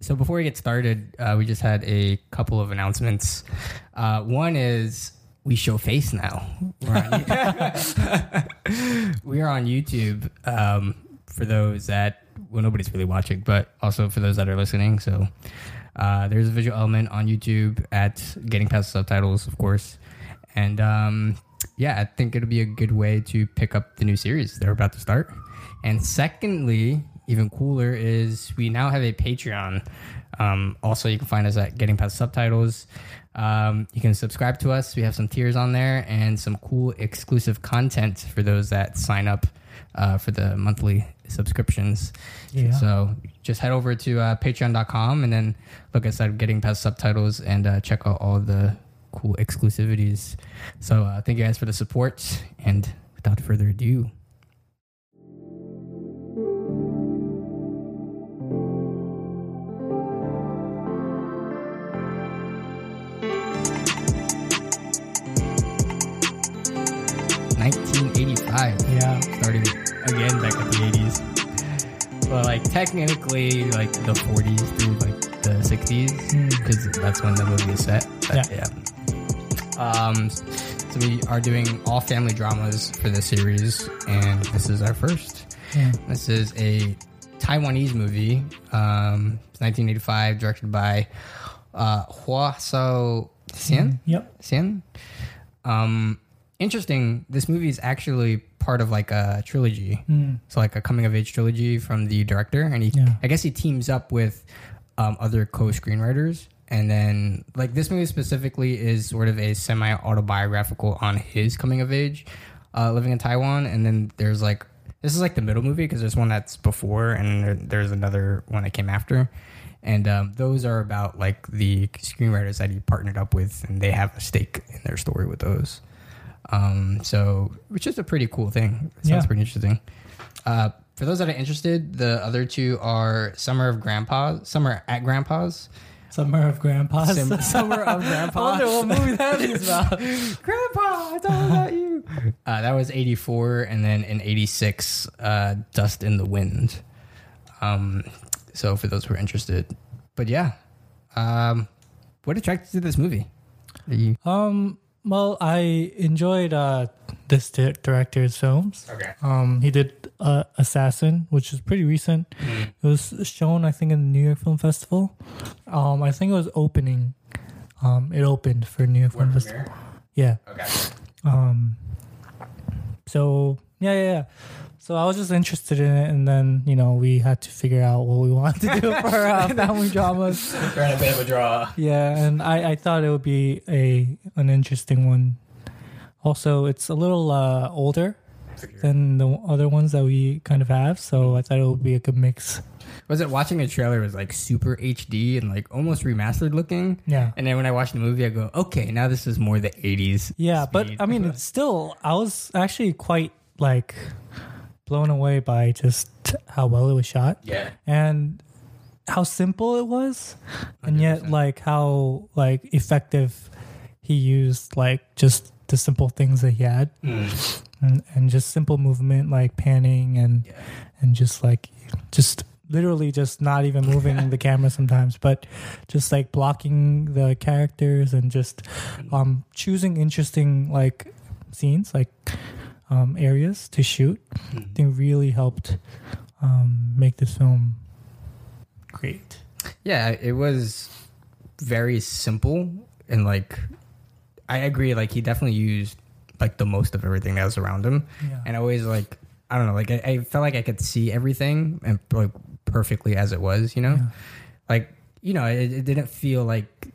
so before we get started, uh, we just had a couple of announcements. Uh, one is we show face now. We're on, we are on YouTube um, for those that well nobody's really watching, but also for those that are listening. So uh, there's a visual element on YouTube at Getting Past the Subtitles, of course, and um, yeah, I think it'll be a good way to pick up the new series they're about to start. And secondly, even cooler is we now have a Patreon. Um, also, you can find us at Getting Past Subtitles. Um, you can subscribe to us. We have some tiers on there and some cool exclusive content for those that sign up uh, for the monthly subscriptions. Yeah. So just head over to uh, patreon.com and then look at Getting Past Subtitles and uh, check out all the cool exclusivities. So uh, thank you guys for the support. And without further ado, Yeah. started again back in the 80s. But like technically like the 40s through like the 60s Mm. because that's when the movie is set. But, yeah. Um, so we are doing all family dramas for this series, and this is our first. Yeah. This is a Taiwanese movie, um, it's 1985, directed by uh, Hua So Xian. Yep. Sin. Um, interesting. This movie is actually part of like a trilogy. Mm. So like a coming of age trilogy from the director, and he, Yeah. I guess he teams up with um, other co-screenwriters, and then like this movie specifically is sort of a semi autobiographical on his coming of age, uh, living in Taiwan, and then there's like this is like the middle movie because there's one that's before, and there, there's another one that came after. And um, those are about like the screenwriters that he partnered up with, and they have a stake in their story with those. Um, so, which is a pretty cool thing. It sounds Yeah. pretty interesting. Uh, for those that are interested, the other two are Summer of Grandpa, Summer at Grandpa's, Summer of Grandpas. Sim- Summer of Grandpa. I wonder what movie that is about. Grandpa, it's all about you. Uh, that was 84, and then in 86, uh, Dust in the Wind. Um, so for those who are interested, but yeah, um, what attracted you to this movie? Are you Um. Well, I enjoyed uh, this di- director's films. okay? Um, he did uh, Assassin, which is pretty recent. It was shown, I think, in the New York Film Festival. Um, I think it was opening. Um, it opened for New York Film Festival. Yeah. Okay. Um. So yeah, yeah, yeah. So I was just interested in it, and then you know we had to figure out what we wanted to do for uh, family dramas. Ran a bit of a draw. Yeah, and I, I thought it would be a an interesting one. Also, it's a little uh, older than the other ones that we kind of have, so I thought it would be a good mix. Was it watching a trailer was like super HD and like almost remastered looking? Yeah. And then when I watched the movie, I go, okay, now this is more the 80s. Yeah, but speed. I mean, it's still, I was actually quite like blown away by just how well it was shot yeah. and how simple it was, and yet 100%. like how like effective he used like just the simple things that he had. and, and just simple movement like panning and Yeah. and just like just literally just not even moving the camera sometimes but just like blocking the characters and just um choosing interesting like scenes like um areas to shoot i think really helped um make this film great Yeah, it was very simple and like I agree. Like he definitely used like the most of everything that was around him, yeah and always like I don't know, like I, I felt like I could see everything and like perfectly as it was. You know, Yeah. like you know, it, it didn't feel like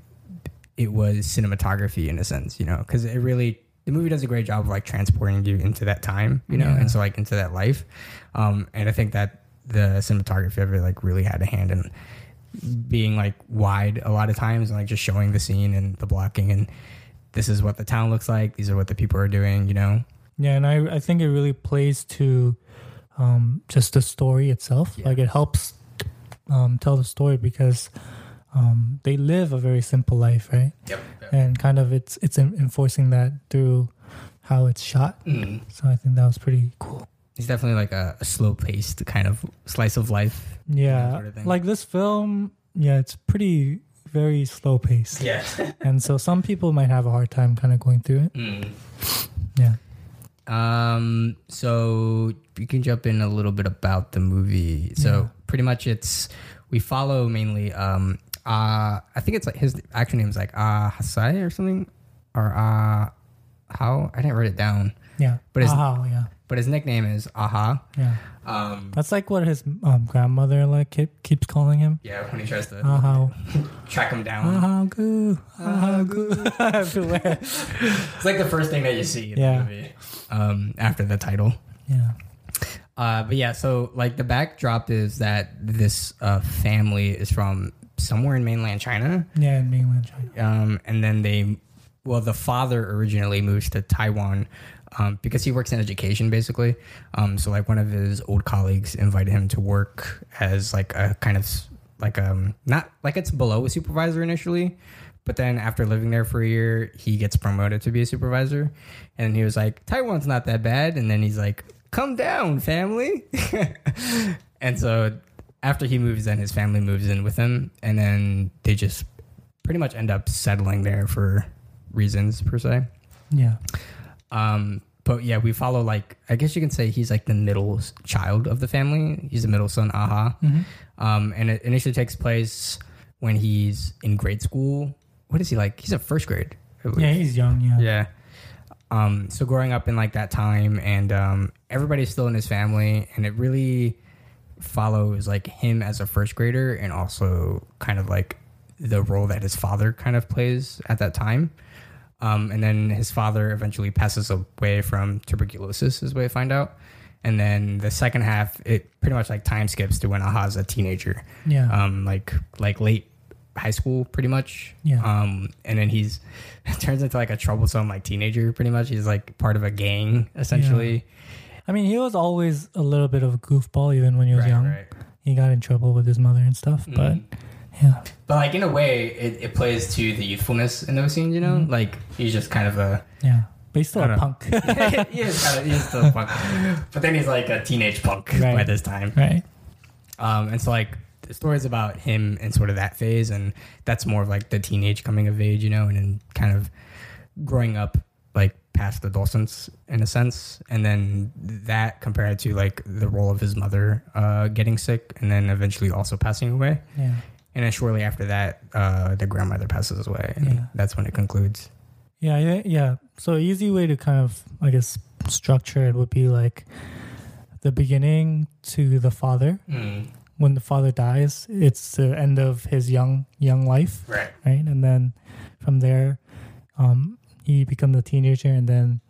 it was cinematography in a sense. You know, because it really the movie does a great job of like transporting you into that time. You know, Yeah. and so like into that life, um, and I think that the cinematography of it like really had a hand in being like wide a lot of times and like just showing the scene and the blocking and this is what the town looks like these are what the people are doing you know Yeah, and I I think it really plays to um, just the story itself. Yeah. Like it helps um, tell the story because um, they live a very simple life, right? yep And kind of it's it's enforcing that through how it's shot. So I think that was pretty cool. it's definitely like a, a slow paced kind of slice of life Yeah, sort of like this film yeah, it's pretty very slow paced, Yeah. and so some people might have a hard time kind of going through it. Mm. Yeah. Um, so you can jump in a little bit about the movie. So Yeah. pretty much it's we follow mainly um uh I think it's like his actual name is like Ah Hasai or something or Ah how I didn't write it down. Yeah. But it's- Aha, yeah. But his nickname is Aha. Yeah. Um That's like what his um, grandmother like keep, keeps calling him. yeah, when he tries to Aha. track him down. Aha, goo. Aha, goo. Everywhere. It's like the first thing that you see in Yeah. the movie. Um after the title. Yeah. Uh, but yeah, so like the backdrop is that this uh, family is from somewhere in mainland China, Yeah, in mainland China. um, and then they, well, the father originally moves to Taiwan um, because he works in education, basically. Um, so like one of his old colleagues invited him to work as like a kind of like um not like it's below a supervisor initially. But then after living there for a year, he gets promoted to be a supervisor. And he was like, Taiwan's not that bad. And then he's like, come down, family. and so after he moves in, his family moves in with him. And then they just pretty much end up settling there for reasons per se. Yeah. Um, but yeah, we follow like I guess you can say he's like the middle child of the family. He's the middle son, Aha. Um, and it initially takes place when he's in grade school. What is he like? He's a first grade. Yeah, he's young. Yeah. Yeah. Um, so growing up in like that time, and um, everybody's still in his family, and it really follows like him as a first grader, and also kind of like the role that his father kind of plays at that time. Um, and then his father eventually passes away from tuberculosis, is what I find out. And then the second half, it pretty much like time skips to when Aha's a teenager Yeah. um, like like late high school, pretty much. Yeah. Um, and then he's turns into like a troublesome like teenager, pretty much. He's like part of a gang, essentially. I mean, he was always a little bit of a goofball, even when he was Right, young. right. He got in trouble with his mother and stuff. Mhm. But yeah, But like in a way, it, it plays to the youthfulness in those scenes. You know, Mm-hmm. like he's just kind of a yeah. But he's still a don't punk, he is kind of he's still a punk, but then he's like a teenage punk by this time. right? Um, and so like the story's about him and sort of that phase, and that's more of like the teenage coming of age, you know, and then kind of growing up like past adolescence in a sense, and then that compared to like the role of his mother uh, getting sick and then eventually also passing away, Yeah. and then shortly after that, uh, the grandmother passes away, and Yeah. that's when it concludes. Yeah, yeah. So easy way to kind of, I guess, structure it would be like the beginning to the father. When the father dies, it's the end of his young young life, Right. right? And then from there, um, he becomes a teenager, and then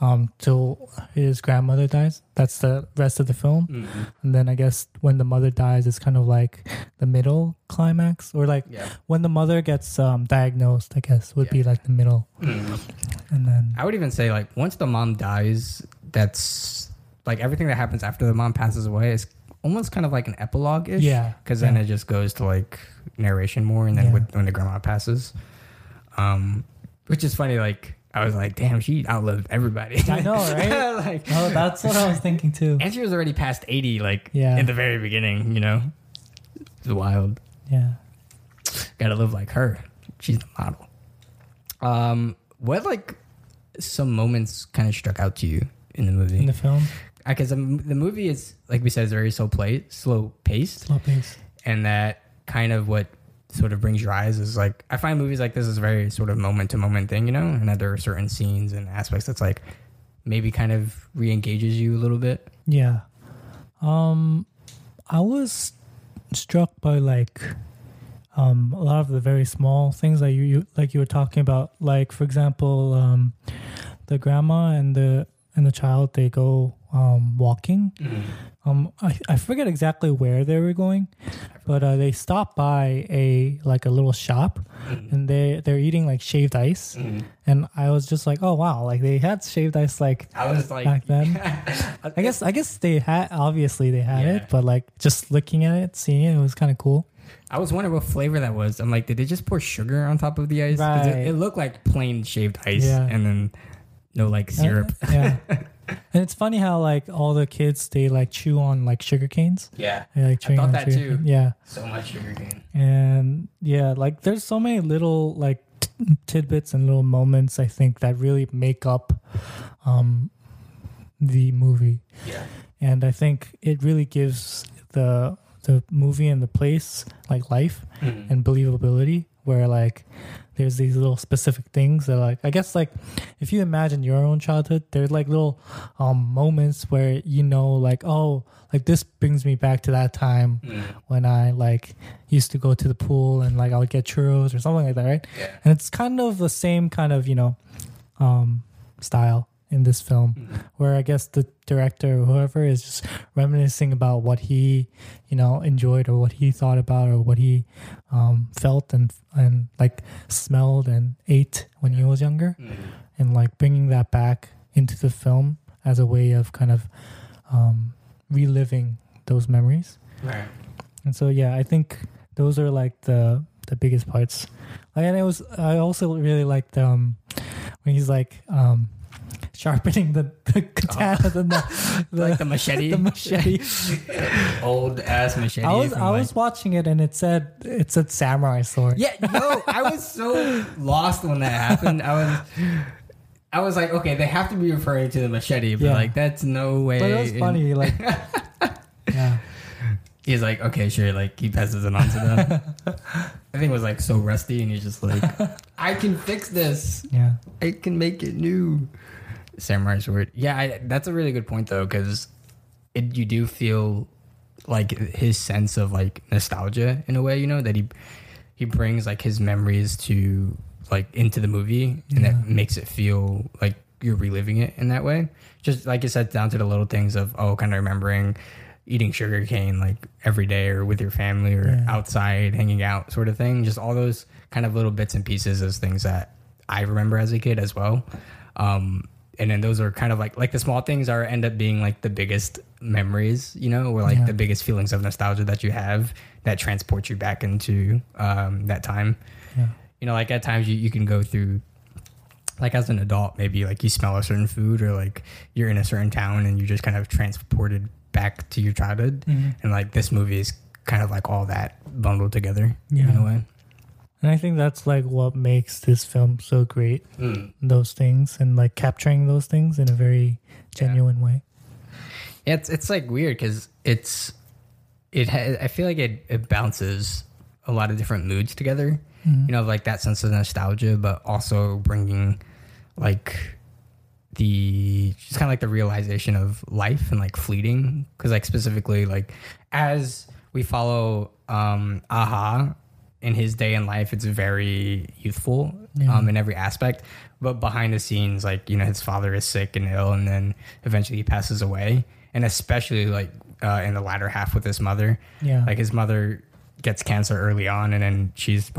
um, till his grandmother dies. That's the rest of the film. Mm-hmm. And then I guess when the mother dies, it's kind of like the middle climax, or like Yeah. when the mother gets um, diagnosed. I guess would be like the middle, Mhm. and then I would even say like once the mom dies, that's like everything that happens after the mom passes away is almost kind of like an epilogue ish. Yeah, Because then yeah. it just goes to like narration more, and then Yeah. with, when the grandma passes, um, which is funny. Like I was like, damn, she outlived everybody. I know, right? like, Oh, that's what I was thinking too. and she was already past eighty, like Yeah. in the very beginning. You know, it's wild. Yeah. Gotta live like her. She's the model. Um, what like some moments kind of struck out to you in the movie? In the film, because the, the movie is like we said is very slow play slow paced slow pace. and that kind of what sort of brings your eyes is like i find movies like this is very sort of moment to moment thing you know and that there are certain scenes and aspects that's like maybe kind of re-engages you a little bit Yeah. Um, I was struck by like um a lot of the very small things that you, you like you were talking about. Like for example, um, the grandma and the and the child they go um walking. Um, I, I forget exactly where they were going, but uh, they stopped by a like a little shop, and they they're eating like shaved ice, and I was just like, oh wow, like they had shaved ice like i was like back then. I guess I guess they had obviously they had Yeah. it, but like just looking at it, seeing it, it was kind of cool. i was wondering what flavor that was i'm like did they just pour sugar on top of the ice? Right. it, it looked like plain shaved ice Yeah. and then no like Uh, syrup yeah, and it's funny how like all the kids they like chew on like sugar canes. yeah They like I thought on that sugar too. cane- Yeah, so much sugar cane and yeah, like there's so many little like t- tidbits and little moments I think that really make up um the movie. Yeah. And I think it really gives the the movie and the place like life Mm. and believability where like there's these little specific things that like I guess like if you imagine your own childhood, there's like little um moments where you know like oh like this brings me back to that time Mm. when I like used to go to the pool and like I would get churros or something like that, right? Yeah. And it's kind of the same kind of, you know, um style in this film Mm. where I guess the director or whoever is just reminiscing about what he, you know, enjoyed or what he thought about or what he um, felt and and like smelled and ate when he was younger, Mm. and like bringing that back into the film as a way of kind of um, reliving those memories. Right. And so yeah, I think those are like the the biggest parts. And it was I also really liked um when he's like um sharpening the, the katana oh. the, the, like the machete. the machete. Old ass machete. I was I like- was watching it and it said it said samurai sword. Yeah, yo, I was so lost when that happened. I was, I was like, okay, they have to be referring to the machete, but Yeah. like that's no way. But it was in- funny, like yeah. He's like, okay, sure, like he passes it on to them. I think it was like so rusty, and he's just like, I can fix this. Yeah. I can make it new. Samurai sword. Yeah, I, that's a really good point though, because it you do feel like his sense of like nostalgia in a way, you know, that he he brings like his memories to like into the movie, and Yeah. that makes it feel like you're reliving it in that way. Just like you said, down to the little things of oh, kind of remembering eating sugar cane like every day or with your family or Yeah. outside hanging out sort of thing just all those kind of little bits and pieces as things that i remember as a kid as well um and then those are kind of like like the small things are end up being like the biggest memories you know or like Yeah. the biggest feelings of nostalgia that you have that transport you back into um that time Yeah. you know like at times you, you can go through like as an adult maybe like you smell a certain food or like you're in a certain town and you're just kind of transported back to your childhood Mhm. and like this movie is kind of like all that bundled together Yeah. in a way And I think that's like what makes this film so great. Those things and like capturing those things in a very genuine way. Yeah, it's it's like weird because it's it. Ha- I feel like it it bounces a lot of different moods together. You know, like that sense of nostalgia, but also bringing like the just kind of like the realization of life and like fleeting. Because like specifically, like as we follow um Aha in his day in life, it's very youthful Yeah. um in every aspect. But behind the scenes, like you know, his father is sick and ill, and then eventually he passes away. And especially like uh, in the latter half with his mother, Yeah. like his mother gets cancer early on, and then she's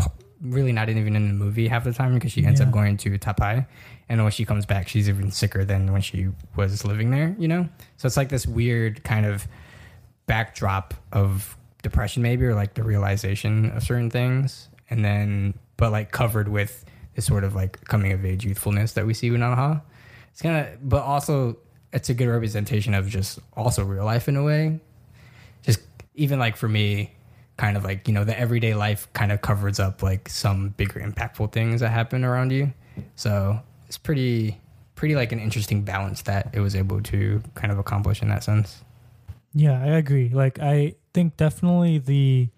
really not even in the movie half the time because she ends Yeah. up going to Taipei. And when she comes back, she's even sicker than when she was living there, you know? So it's like this weird kind of backdrop of depression, maybe, or like the realization of certain things. And then, but like covered with this sort of like coming of age youthfulness that we see in Aha. It's kind of, but also it's a good representation of just also real life in a way. Just even like for me, kind of like, you know, the everyday life kind of covers up like some bigger impactful things that happen around you. So it's pretty, pretty like an interesting balance that it was able to kind of accomplish in that sense. Yeah, I agree. Like I think definitely the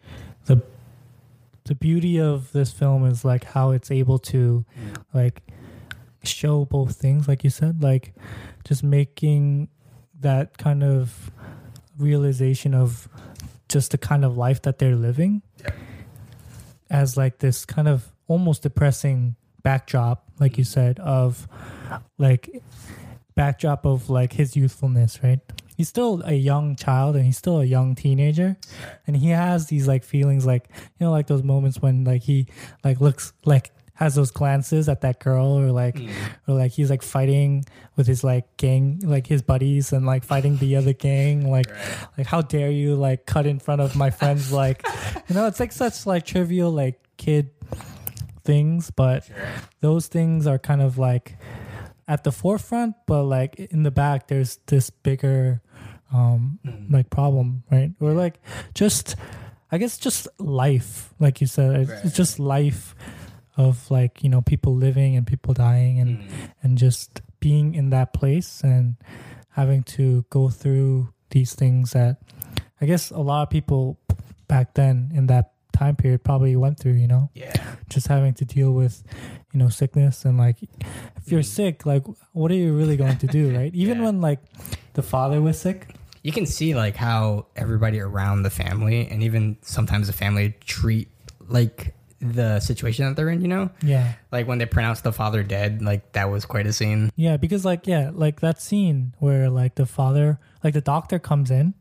the the beauty of this film is like how it's able to mm. like show both things like you said, like just making that kind of realization of just the kind of life that they're living as like this kind of almost depressing backdrop like you mm. said of like backdrop of like his youthfulness right he's still a young child and he's still a young teenager. And he has these like feelings like you know like those moments when like he like looks like has those glances at that girl or like mm. or like he's like fighting with his like gang like his buddies and like fighting the other gang like like how dare you like cut in front of my friends like you know it's like such like trivial like kid things but those things are kind of like at the forefront but like in the back there's this bigger um like problem right or like just I guess just life, like you said, it's, Right. it's just life of like you know people living and people dying and Mm. and just being in that place and having to go through these things that I guess a lot of people back then in that time period probably went through. You know, Yeah. just having to deal with you know sickness and like if you're Mm. sick, like what are you really going to do, right? Even Yeah. when like the father was sick. You can see like how everybody around the family and even sometimes the family treat like the situation that they're in, you know? Yeah. Like when they pronounce the father dead, like that was quite a scene. Yeah, because like yeah, like that scene where like the father, like the doctor comes in,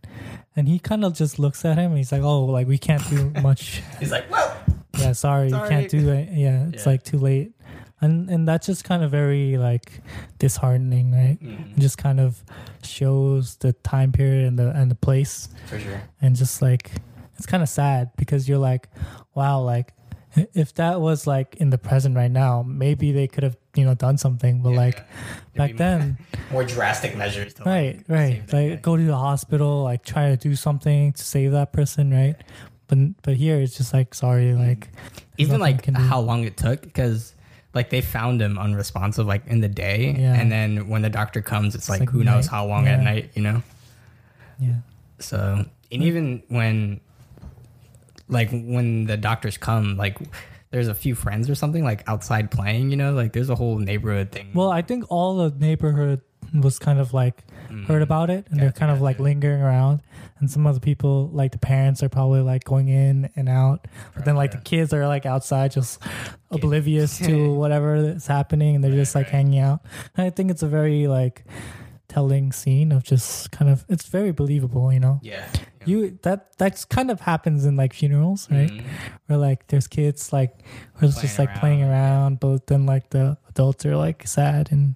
and he kind of just looks at him and he's like, "Oh, like we can't do much. He's like, "Well, yeah, sorry, you can't do it. Yeah, it's Yeah. like too late." And and that's just kind of very like disheartening, right? It just kind of shows the time period and the and the place, for sure." and just like it's kind of sad because you're like, wow, like if that was like in the present right now, maybe they could have you know done something, but like back then. more drastic measures. To, right like, right like go to the hospital like try to do something to save that person right but but here it's just like sorry mm-hmm. like even like I can do. how long it took because like they found him unresponsive like in the day Yeah. and then when the doctor comes it's like, like who knows how long at night you know yeah so and even when like when the doctors come like there's a few friends or something like outside playing you know? Like there's a whole neighborhood thing. Well i think all the neighborhood was kind of like mm-hmm. heard about it and they're Gotcha, kind of like lingering around. And some other people like the parents are probably like going in and out. But then like the kids are like outside just oblivious to whatever is happening and they're just like right. hanging out. And i think it's a very like telling scene of just kind of it's very believable you know yeah you that that's kind of happens in like funerals right Mhm. where like there's kids like who's just like playing around, yeah. around but then like the adults are like sad and,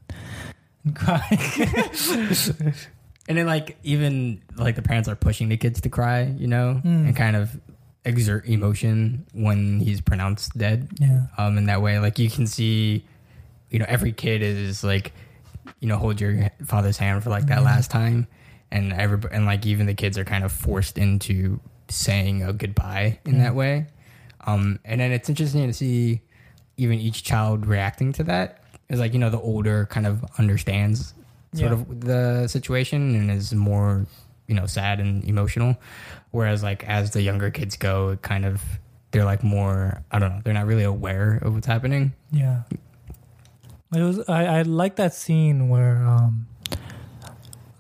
and crying and then like even like the parents are pushing the kids to cry you know Mm. and kind of exert emotion when he's pronounced dead yeah um in that way like you can see you know every kid is like you know hold your father's hand for like that Mhm. last time. And every and like even the kids are kind of forced into saying a goodbye in that way. Um and then it's interesting to see even each child reacting to that. Is like you know the older kind of understands sort Yeah. of the situation and is more you know sad and emotional. Whereas like as the younger kids go it kind of they're like more i don't know they're not really aware of what's happening. Yeah it was i i like that scene where um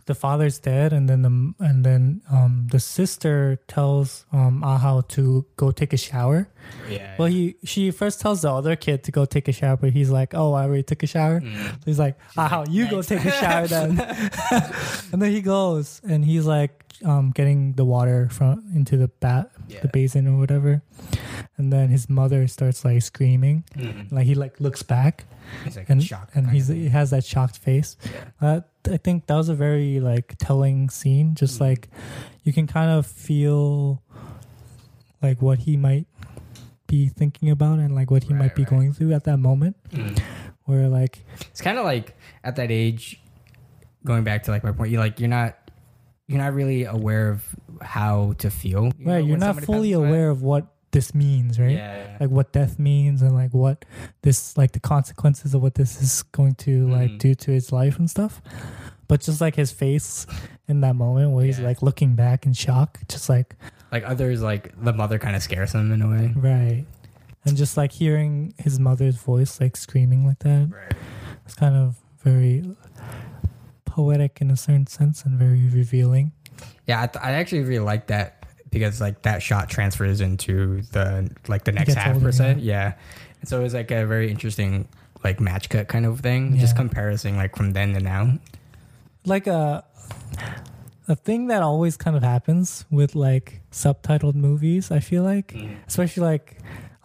the father's dead and then the and then um the sister tells um ahao to go take a shower yeah well he she first tells the other kid to go take a shower but he's like oh i already took a shower Mm. So he's like, "How you go take a shower then?" and then he goes and he's like, um, getting the water from into the bat, Yeah. the basin or whatever. And then his mother starts like screaming, Mhm. like he like looks back He's like and shocked and he's he has that shocked face. Yeah. Uh, I think that was a very like telling scene. Just Mhm. like you can kind of feel like what he might be thinking about and like what he Right, might be right. going through at that moment. Mhm. Where like it's kind of like at that age going back to like my point you like you're not you're not really aware of how to feel you know, right you're not fully passes away. aware of what this means right yeah, yeah. like what death means and like what this like the consequences of what this is going to like Mhm. do to his life and stuff but just like his face in that moment where he's like looking back in shock just like like others like the mother kind of scares him in a way right and just like hearing his mother's voice like screaming like that right it's kind of very poetic in a certain sense and very revealing. Yeah I, th- I actually really like that because like that shot transfers into the like the next half older, per se. yeah. And so it was like a very interesting like match cut kind of thing just Yeah. comparison like from then to now. Like a a thing that always kind of happens with like subtitled movies i feel like. Especially like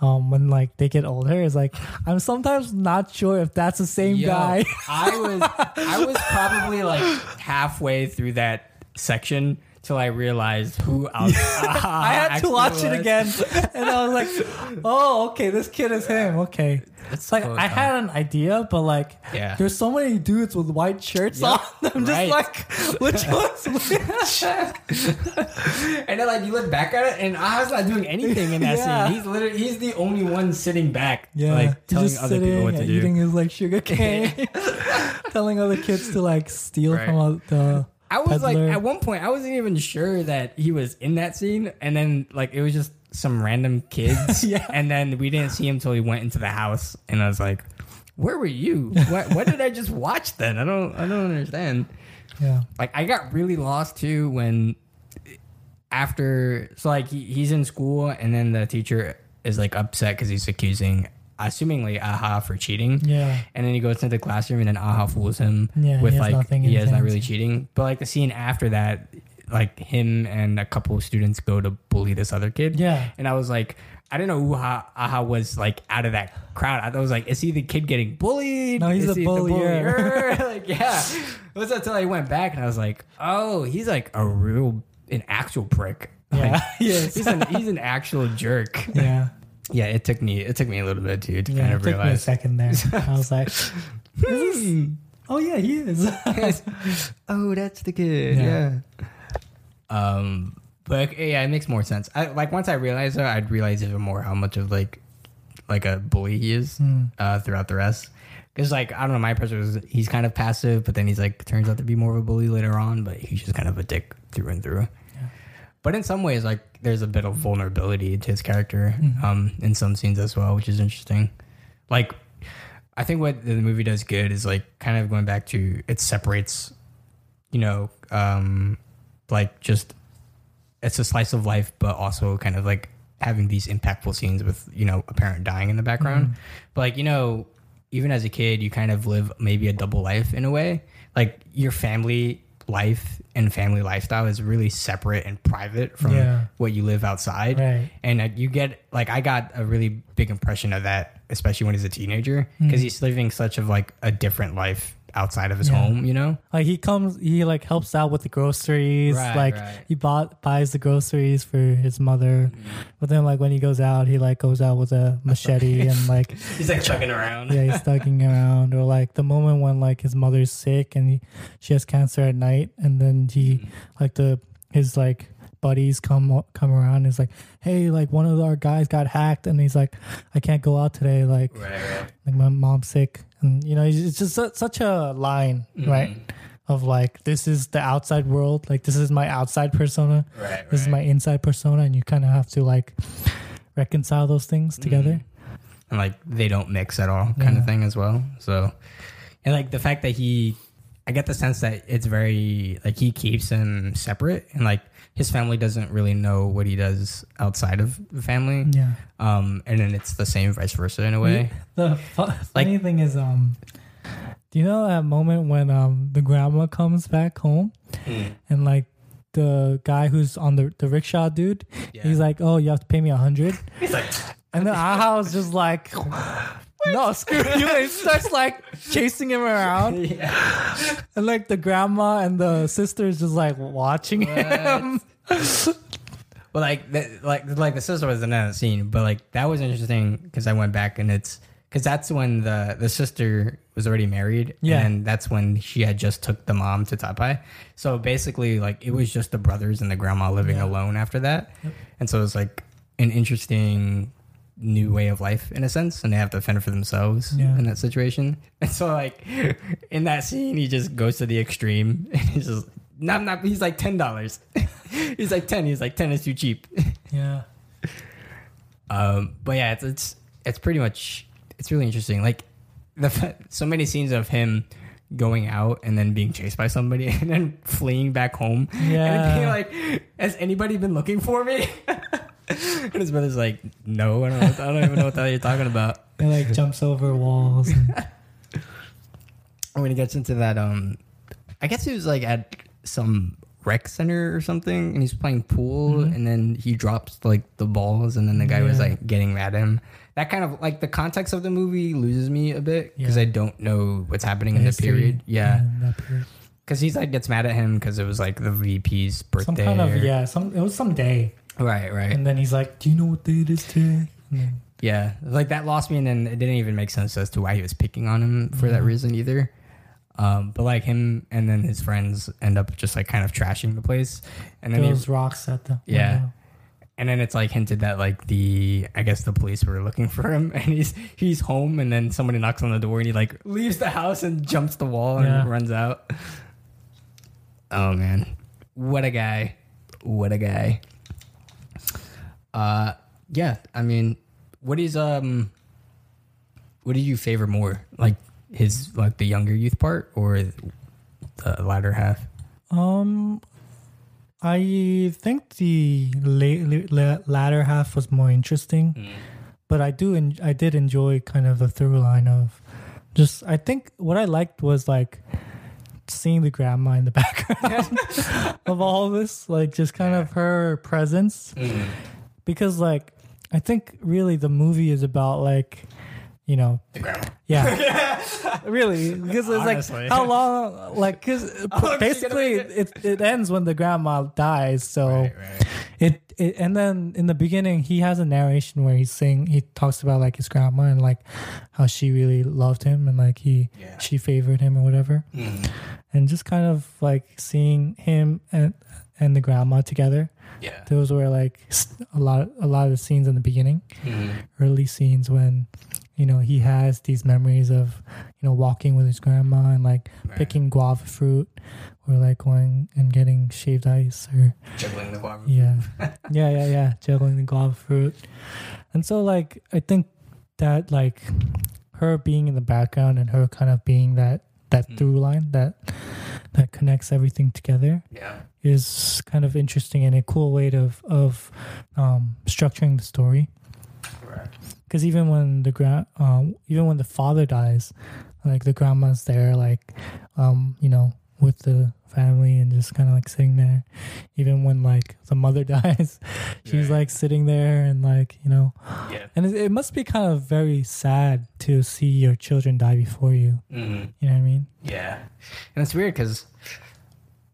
um when like they get older is like i'm sometimes not sure if that's the same Yo, guy. I was I was probably like halfway through that section till I realized who I, was, I had to watch it again, and I was like, "Oh, okay, this kid is him." Okay, it's like I had an idea, but like, Yeah. there's so many dudes with white shirts Yep. on. I'm just Right. like, which one's which? And then like you look back at it, and Aha's not doing anything in that Yeah. scene. He's literally he's the only one sitting back, Yeah, like telling just other people what sitting to do. Eating his like sugar cane, telling other kids to like steal Right. from the. I was like, at one point, I wasn't even sure that he was in that scene, and then like it was just some random kids, Yeah. And then we didn't see him till he went into the house, and I was like, "Where were you? what, what did I just watch then? I don't, I don't understand." Yeah, Like I got really lost too when after so like he, he's in school, and then the teacher is like upset because he's accusing, assumingly Aha for cheating, yeah, and then he goes into the classroom and then Aha fools him Yeah, with like nothing in he his is not really cheating. But like the scene after that, like him and a couple of students go to bully this other kid. Yeah. And I was like, I didn't know who Aha, Aha was like out of that crowd. I was like, is he the kid getting bullied? No, he's is the he bullier. bullier? like, yeah. It was until I went back and I was like, oh, he's like a real, an actual prick. Yeah, Like, he is. he's an he's an actual jerk. yeah. Yeah, it took me it took me a little bit too to Yeah, kind it of took me a realize. second there. I was like, "Oh yeah, he is." oh, that's the kid. Yeah. Um, but yeah, it makes more sense. I like once I realized that, I'd realize even more how much of like like a bully he is uh, throughout the rest. Because like I don't know, my impression was he's kind of passive, but then he's like turns out to be more of a bully later on. But he's just kind of a dick through and through. But in some ways, like there's a bit of vulnerability to his character um, in some scenes as well, which is interesting. Like I think what the movie does good is like kind of going back to it separates, you know, um, like just it's a slice of life, but also kind of like having these impactful scenes with you know a parent dying in the background. But like you know, even as a kid, you kind of live maybe a double life in a way. Like your family life and family lifestyle is really separate and private from Yeah. what you live outside. Right. And uh, you get like I got a really big impression of that, especially when he's a teenager, because he's living such of like a different life outside of his Yeah. home. You know. like he comes, he like helps out with the groceries. Right, like right. he bought buys the groceries for his mother, mm-hmm. but then like when he goes out, he like goes out with a machete and like He's like chugging around. yeah, he's thugging around. Or like the moment when like his mother's sick and he, she has cancer at night, and then he mm-hmm. like the his like buddies come come around. And he's like, hey, like one of our guys got hacked, and he's like, I can't go out today. Like Right, right. like my mom's sick, and you know, it's just su- such a line, mm-hmm. right? Of like, this is the outside world. Like this is my outside persona. Right, This is my inside persona, and you kind of have to like reconcile those things together. Mm-hmm. and like they don't mix at all kind Yeah. of thing as well so and like the fact that he i get the sense that it's very like he keeps him separate and like his family doesn't really know what he does outside of the family. Yeah. um and then it's the same vice versa in a way. The fu- funny thing is, um, do you know that moment when um the grandma comes back home? And like the guy who's on the the rickshaw dude, he's like, "Oh, you have to pay me a hundred. he's like And then Aha was just like, "No, screw you!" And he starts like chasing him around, yeah. and like the grandma and the sister is just like watching him. But like, that, like, like the sister was in that scene, but like that was interesting because I went back and it's because that's when the the sister was already married, Yeah. and that's when she had just took the mom to Taipei. So basically, like it was just the brothers and the grandma living alone after that, and so it was like an interesting new way of life in a sense, and they have to fend for themselves Yeah. in that situation. And so like in that scene, he just goes to the extreme, and he's just. Not, not, he's like ten dollars. he's like ten. He's like ten is too cheap. Yeah, Um, but yeah, it's, it's it's pretty much it's really interesting. Like the so many scenes of him going out and then being chased by somebody and then fleeing back home. Yeah. and being like, has anybody been looking for me? And his brother's like, no, I don't, I don't even know what the hell you're talking about. and like jumps over walls. When he gets into that, um, I guess he was like at some rec center or something, and he's playing pool, and then he drops like the balls, and then the guy was like getting mad at him. That kind of like the context of the movie loses me a bit because Yeah. I don't know what's happening in the period. Yeah. in that period. because he's like gets mad at him because it was like the VP's birthday. Some kind of or- yeah. Some it was some day, Right, right. and then he's like, "Do you know what day it is today?" Then, Yeah, like that lost me, and then it didn't even make sense as to why he was picking on him for that reason either. Um, but like him and then his friends end up just like kind of trashing the place, and then those rocks at the Yeah. window. and then it's like hinted that like the I guess the police were looking for him, and he's he's home, and then somebody knocks on the door, and he like leaves the house and jumps the wall and Yeah. runs out. Oh man, what a guy! What a guy! Uh, yeah. I mean, what is um, what do you favor more, like his like the younger youth part or the latter half? Um, I think the la- la- latter half was more interesting, but I do en- I did enjoy kind of the through line of just I think what I liked was like seeing the grandma in the background of all this, like just kind of her presence, because like I think really the movie is about like you know The grandma. yeah, really, because it's Honestly. like how long, like, because long basically gonna it it ends when the grandma dies. So Right, right. it, it and then in the beginning he has a narration where he's saying he talks about like his grandma and like how she really loved him and like he Yeah. she favored him or whatever, Mhm. and just kind of like seeing him and and the grandma together. Yeah. Those were like a lot a lot of the scenes in the beginning Mhm. early scenes when you know he has these memories of you know walking with his grandma and like Right. picking guava fruit or like going and getting shaved ice or Juggling the guava. yeah yeah yeah yeah juggling the guava fruit and so like i think that like her being in the background and her kind of being that that Mm. through line that that connects everything together Yeah. Is kind of interesting and a cool way of of um, structuring the story Right. because even when the gra- um, even when the father dies, like the grandma's there, like um, you know, with the family and just kind of like sitting there. Even when like the mother dies, she's Right. like sitting there and like you know, Yeah. and it, it must be kind of very sad to see your children die before you. Mm-hmm. You know what I mean? Yeah, and it's weird because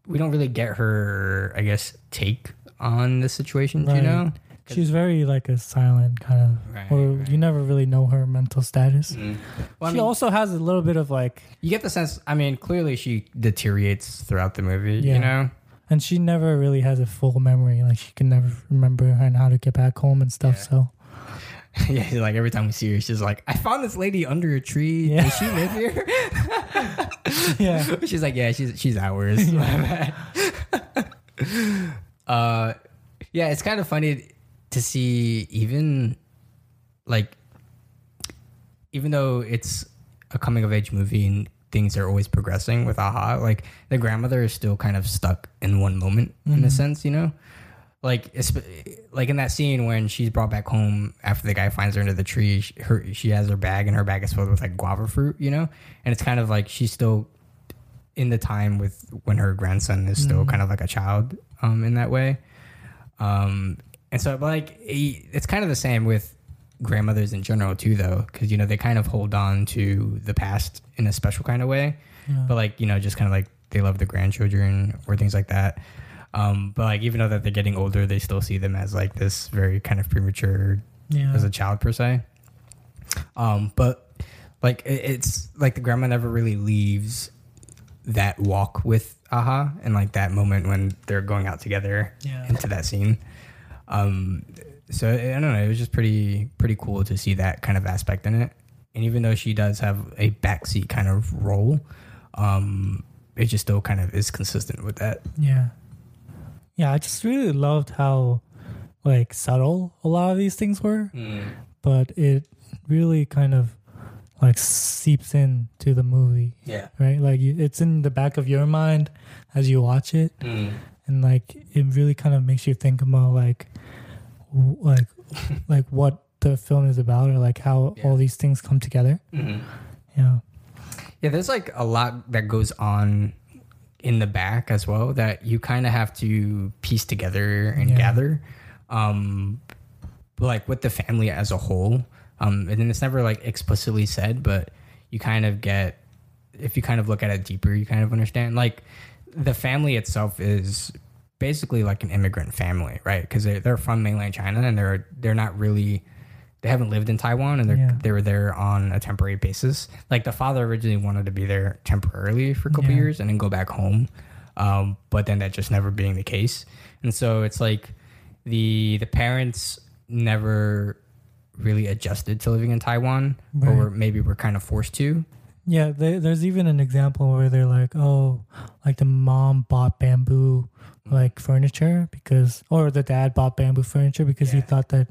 we don't really get her, I guess, take on the situation. You know, She's very like a silent kind of, Right, or right. you never really know her mental status. Mm. well, I she mean, also has a little bit of like you get the sense. I mean, clearly she deteriorates throughout the movie. Yeah. You know, and she never really has a full memory. Like she can never remember and how to get back home and stuff. Yeah. So yeah. Like every time we see her, she's like, "I found this lady under a tree. Yeah. Does she live here?" yeah, she's like, "Yeah, she's she's ours." uh, yeah, it's kind of funny to see even like even though it's a coming of age movie and things are always progressing with aha like the grandmother is still kind of stuck in one moment in a sense you know like like in that scene when she's brought back home after the guy finds her under the tree she, her she has her bag and her bag is filled with like guava fruit you know? And it's kind of like she's still in the time with when her grandson is still kind of like a child um in that way. Um and so like it's kind of the same with grandmothers in general too though because you know they kind of hold on to the past in a special kind of way. Yeah. but like you know just kind of like they love the grandchildren or things like that um but like even though that they're getting older they still see them as like this very kind of premature yeah, as a child per se. Um, but like it, it's like the grandma never really leaves that walk with Aha and like that moment when they're going out together Yeah. into that scene. Um, so I don't know. It was just pretty pretty cool to see that kind of aspect in it. And even though she does have a backseat kind of role, um, it just still kind of is consistent with that. yeah, yeah. I just really loved how like subtle a lot of these things were, but it really kind of like seeps in to the movie, Yeah. right? Like you, it's in the back of your mind as you watch it, and like it really kind of makes you think about like like like what the film is about or like how Yeah. all these things come together. Mm-hmm. Yeah. Yeah, there's like a lot that goes on in the back as well that you kind of have to piece together and Yeah. gather. Um, like with the family as a whole. Um, and then it's never like explicitly said, but you kind of get if you kind of look at it deeper, you kind of understand. Like the family itself is basically like an immigrant family, right? Because they're, they're from mainland China and they're they're not really they haven't lived in Taiwan and they Yeah. they were there on a temporary basis. Like the father originally wanted to be there temporarily for a couple Yeah. years and then go back home, um, but then that just never being the case. And so it's like the the parents never really adjusted to living in Taiwan, or Right. were, maybe were kind of forced to. Yeah, they, there's even an example where they're like, oh, like the mom bought bamboo like furniture because, or the dad bought bamboo furniture because he thought that,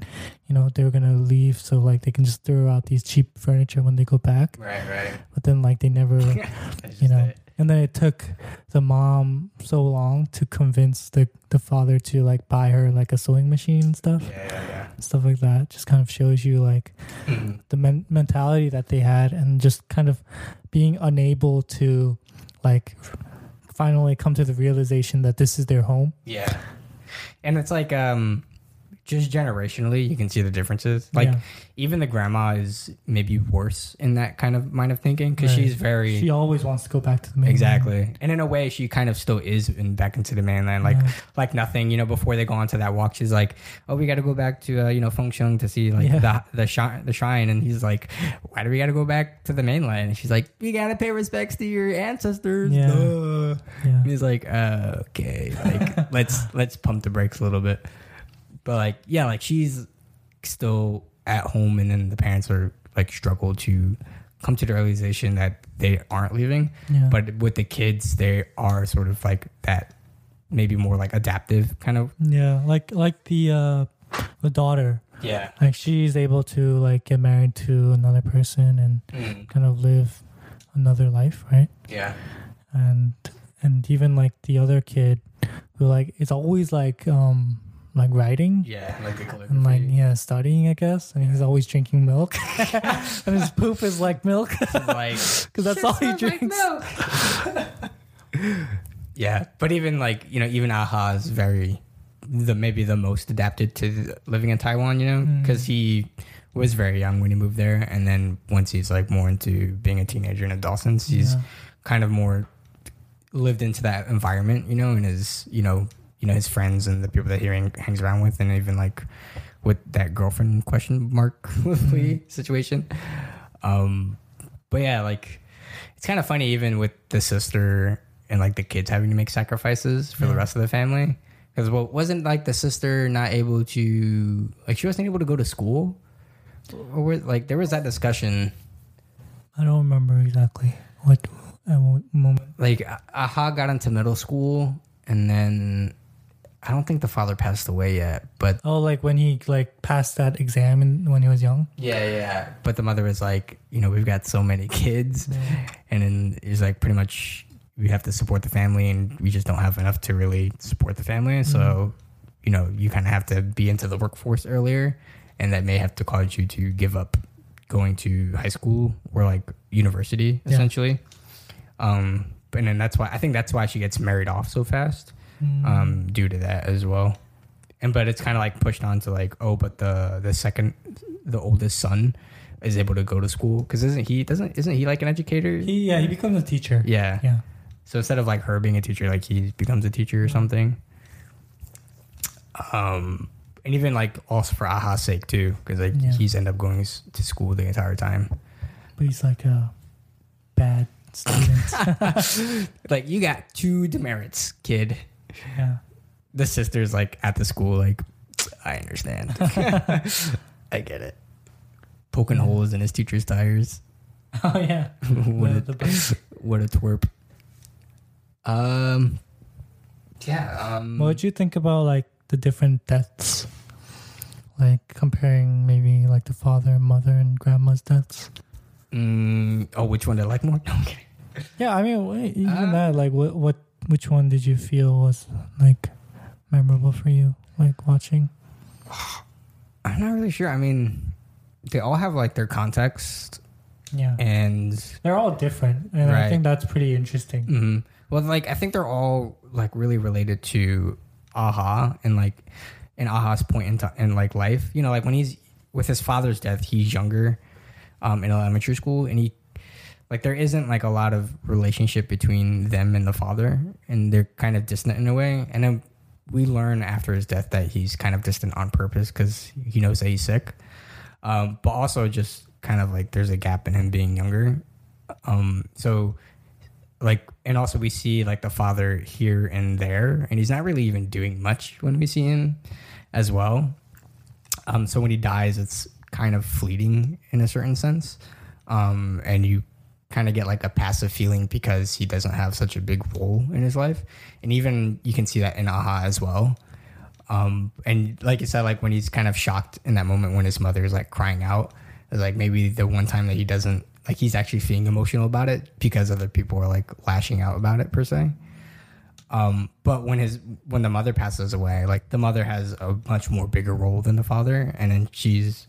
you know, they were gonna leave, so like they can just throw out these cheap furniture when they go back. Right, right. But then like they never, you know, and then it took the mom so long to convince the the father to like buy her like a sewing machine and stuff, yeah, yeah, yeah. stuff like that. Just kind of shows you like yeah. Mhm. the men- mentality that they had and just kind of being unable to like finally come to the realization that this is their home Yeah. And it's like um just generationally you can see the differences. Like Yeah. even the grandma is maybe worse in that kind of mind of thinking cuz Right. she's very she always wants to go back to the mainland. Exactly. And in a way she kind of still is in back into the mainland like Yeah. like nothing, you know, before they go on to that walk she's like, "Oh, we got to go back to uh, you know, Fengsheng to see like Yeah. the the shrine the shrine." And he's like, "Why do we got to go back to the mainland?" And she's like, "We got to pay respects to your ancestors." Yeah. Yeah And he's like, uh, okay, like let's let's pump the brakes a little bit. But like, yeah, like she's still at home, and then the parents are like struggle to come to the realization that they aren't leaving. yeah But with the kids, they are sort of like that, maybe more like adaptive kind of. yeah like like the uh the daughter Yeah. like she's able to like get married to another person and kind of live another life right Yeah. and and even like the other kid who like is always like um like writing Yeah. Like calligraphy. and like yeah studying i guess and he's always drinking milk and his poop is like milk like because that's all he drinks Yeah, but even like you know, even Aha is very the maybe the most adapted to living in Taiwan. You know, Mm. because he was very young when he moved there, and then once he's like more into being a teenager and adolescence, he's Yeah. kind of more lived into that environment. You know, and is you know you know his friends and the people that he hang- hangs around with, and even like with that girlfriend question mark situation. Um, but yeah, like it's kind of funny even with the sister and like the kids having to make sacrifices for the rest of the family. Because well, wasn't like the sister not able to like she wasn't able to go to school, or was, like there was that discussion. i don't remember exactly what what moment Like Aha got into middle school, and then I don't think the father passed away yet, but oh like when he like passed that exam in, when he was young yeah, yeah. But the mother was like, you know, we've got so many kids, and then it's like pretty much we have to support the family, and we just don't have enough to really support the family. So, you know, you kind of have to be into the workforce earlier, and that may have to cause you to give up going to high school or like university, Yeah. essentially. Um, and then that's why I think that's why she gets married off so fast, Mm. um, due to that as well. And but it's kind of like pushed on to like, oh, but the the second, the oldest son is able to go to school because isn't he doesn't isn't he like an educator? he yeah he becomes a teacher yeah. yeah So instead of like her being a teacher, like he becomes a teacher or something. Um, and even like also for Aha's sake too, because like Yeah. he's end up going to school the entire time. but he's like a bad student Like you got two demerits, kid. Yeah The sister's like at the school, like I understand, I get it. Poking holes in his teacher's tires. oh yeah what, The- a, what a twerp. Um. Yeah. Um. What would you think about like the different deaths? Like comparing maybe like the father, mother, and grandma's deaths. Mm, oh, which one do I like more? No, I'm kidding. Yeah, I mean even Uh, that. Like, what what which one did you feel was like memorable for you? Like watching. I'm not really sure. I mean, they all have like their context, Yeah, and they're all different, and I think that's pretty interesting. mhm. well, like I think they're all like really related to Aha and like in Aha's point in, ti- in like life. You know, like when he's with his father's death, he's younger, um, in elementary school, and he like there isn't like a lot of relationship between them and the father, and they're kind of distant in a way. And then we learn after his death that he's kind of distant on purpose because he knows that he's sick. Um, but also just kind of like there's a gap in him being younger. Um, so like and also we see like the father here and there and he's not really even doing much when we see him as well um so when he dies it's kind of fleeting in a certain sense um and you kind of get like a passive feeling because he doesn't have such a big role in his life. And even you can see that in aha as well. Um and like you said like when he's kind of shocked in that moment when his mother is like crying out it's like maybe the one time that he doesn't like he's actually feeling emotional about it because other people are like lashing out about it per se. Um, but when his when the mother passes away, like the mother has a much more bigger role than the father, and then she's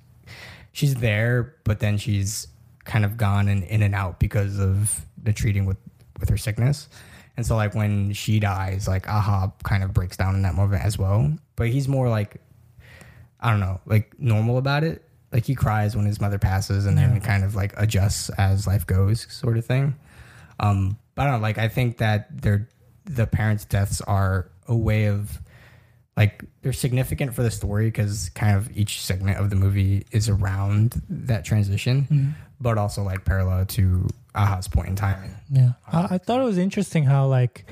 she's there, but then she's kind of gone and in and out because of the treating with with her sickness. And so like when she dies, like Aha kind of breaks down in that moment as well. But he's more like I don't know, like normal about it like he cries when his mother passes and then kind of like adjusts as life goes sort of thing um but i don't know like i think that they're the parents deaths are a way of like they're significant for the story because kind of each segment of the movie is around that transition Mm-hmm. But also like parallel to aha's point in time Yeah, I, I thought it was interesting how like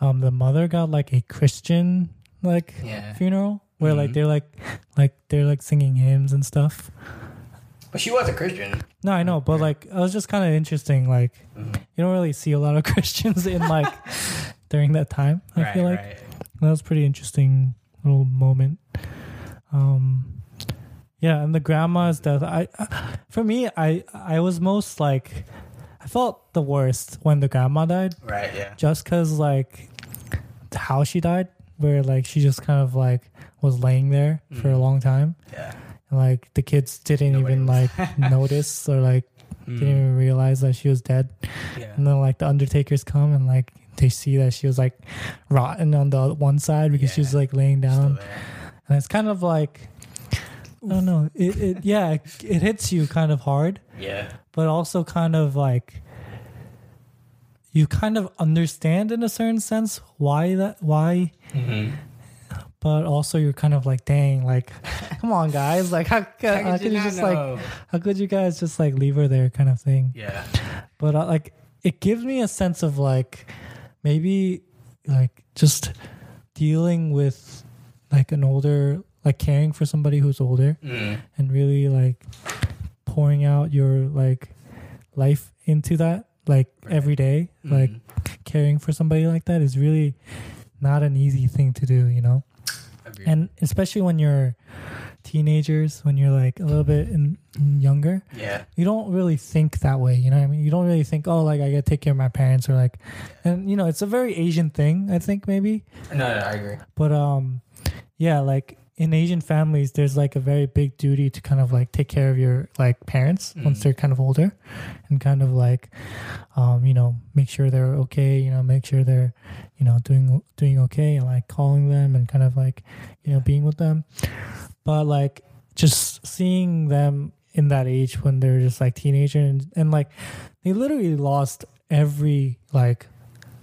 um the mother got like a Christian like Yeah. funeral where like Mhm. they're like like they're like singing hymns and stuff. but she was a christian No, I know, but like it was just kind of interesting. Like Mm-hmm. you don't really see a lot of Christians in like during that time. I feel like that was pretty interesting little moment. Um, yeah, and the grandma's death. I, I for me, I I was most like I felt the worst when the grandma died. right yeah. Just because like how she died where like she just kind of like was laying there for a Mhm. long time. Yeah. And like the kids didn't Nobody even was- like notice or like didn't Mm, even realize that she was dead. Yeah. And then like the undertakers come and like they see that she was like rotten on the one side because she was like laying down. and it's kind of like I don't know. It, it yeah, it, it hits you kind of hard, yeah. But also kind of like you kind of understand in a certain sense why that why. Mm-hmm. but also you're kind of like dang like come on guys. Like how, how, How could you, not just like how could you guys just like leave her there kind of thing? Yeah. But uh, like it gives me a sense of like maybe like just dealing with like an older like caring for somebody who's older mm. and really like pouring out your like life into that like Right. every day like Mhm. caring for somebody like that is really not an easy thing to do you know? And especially when you're teenagers when you're like a little bit in, younger yeah. you don't really think that way you know what i mean? You don't really think oh like i gotta take care of my parents or like and you know it's a very asian thing i think maybe. No, no i agree. But um yeah like in asian families there's like a very big duty to kind of like take care of your like parents once Mhm. they're kind of older and kind of like um you know make sure they're okay you know make sure they're you know doing doing okay and like calling them and kind of like you know being with them. But like just seeing them in that age when they're just like teenager and, and like they literally lost every like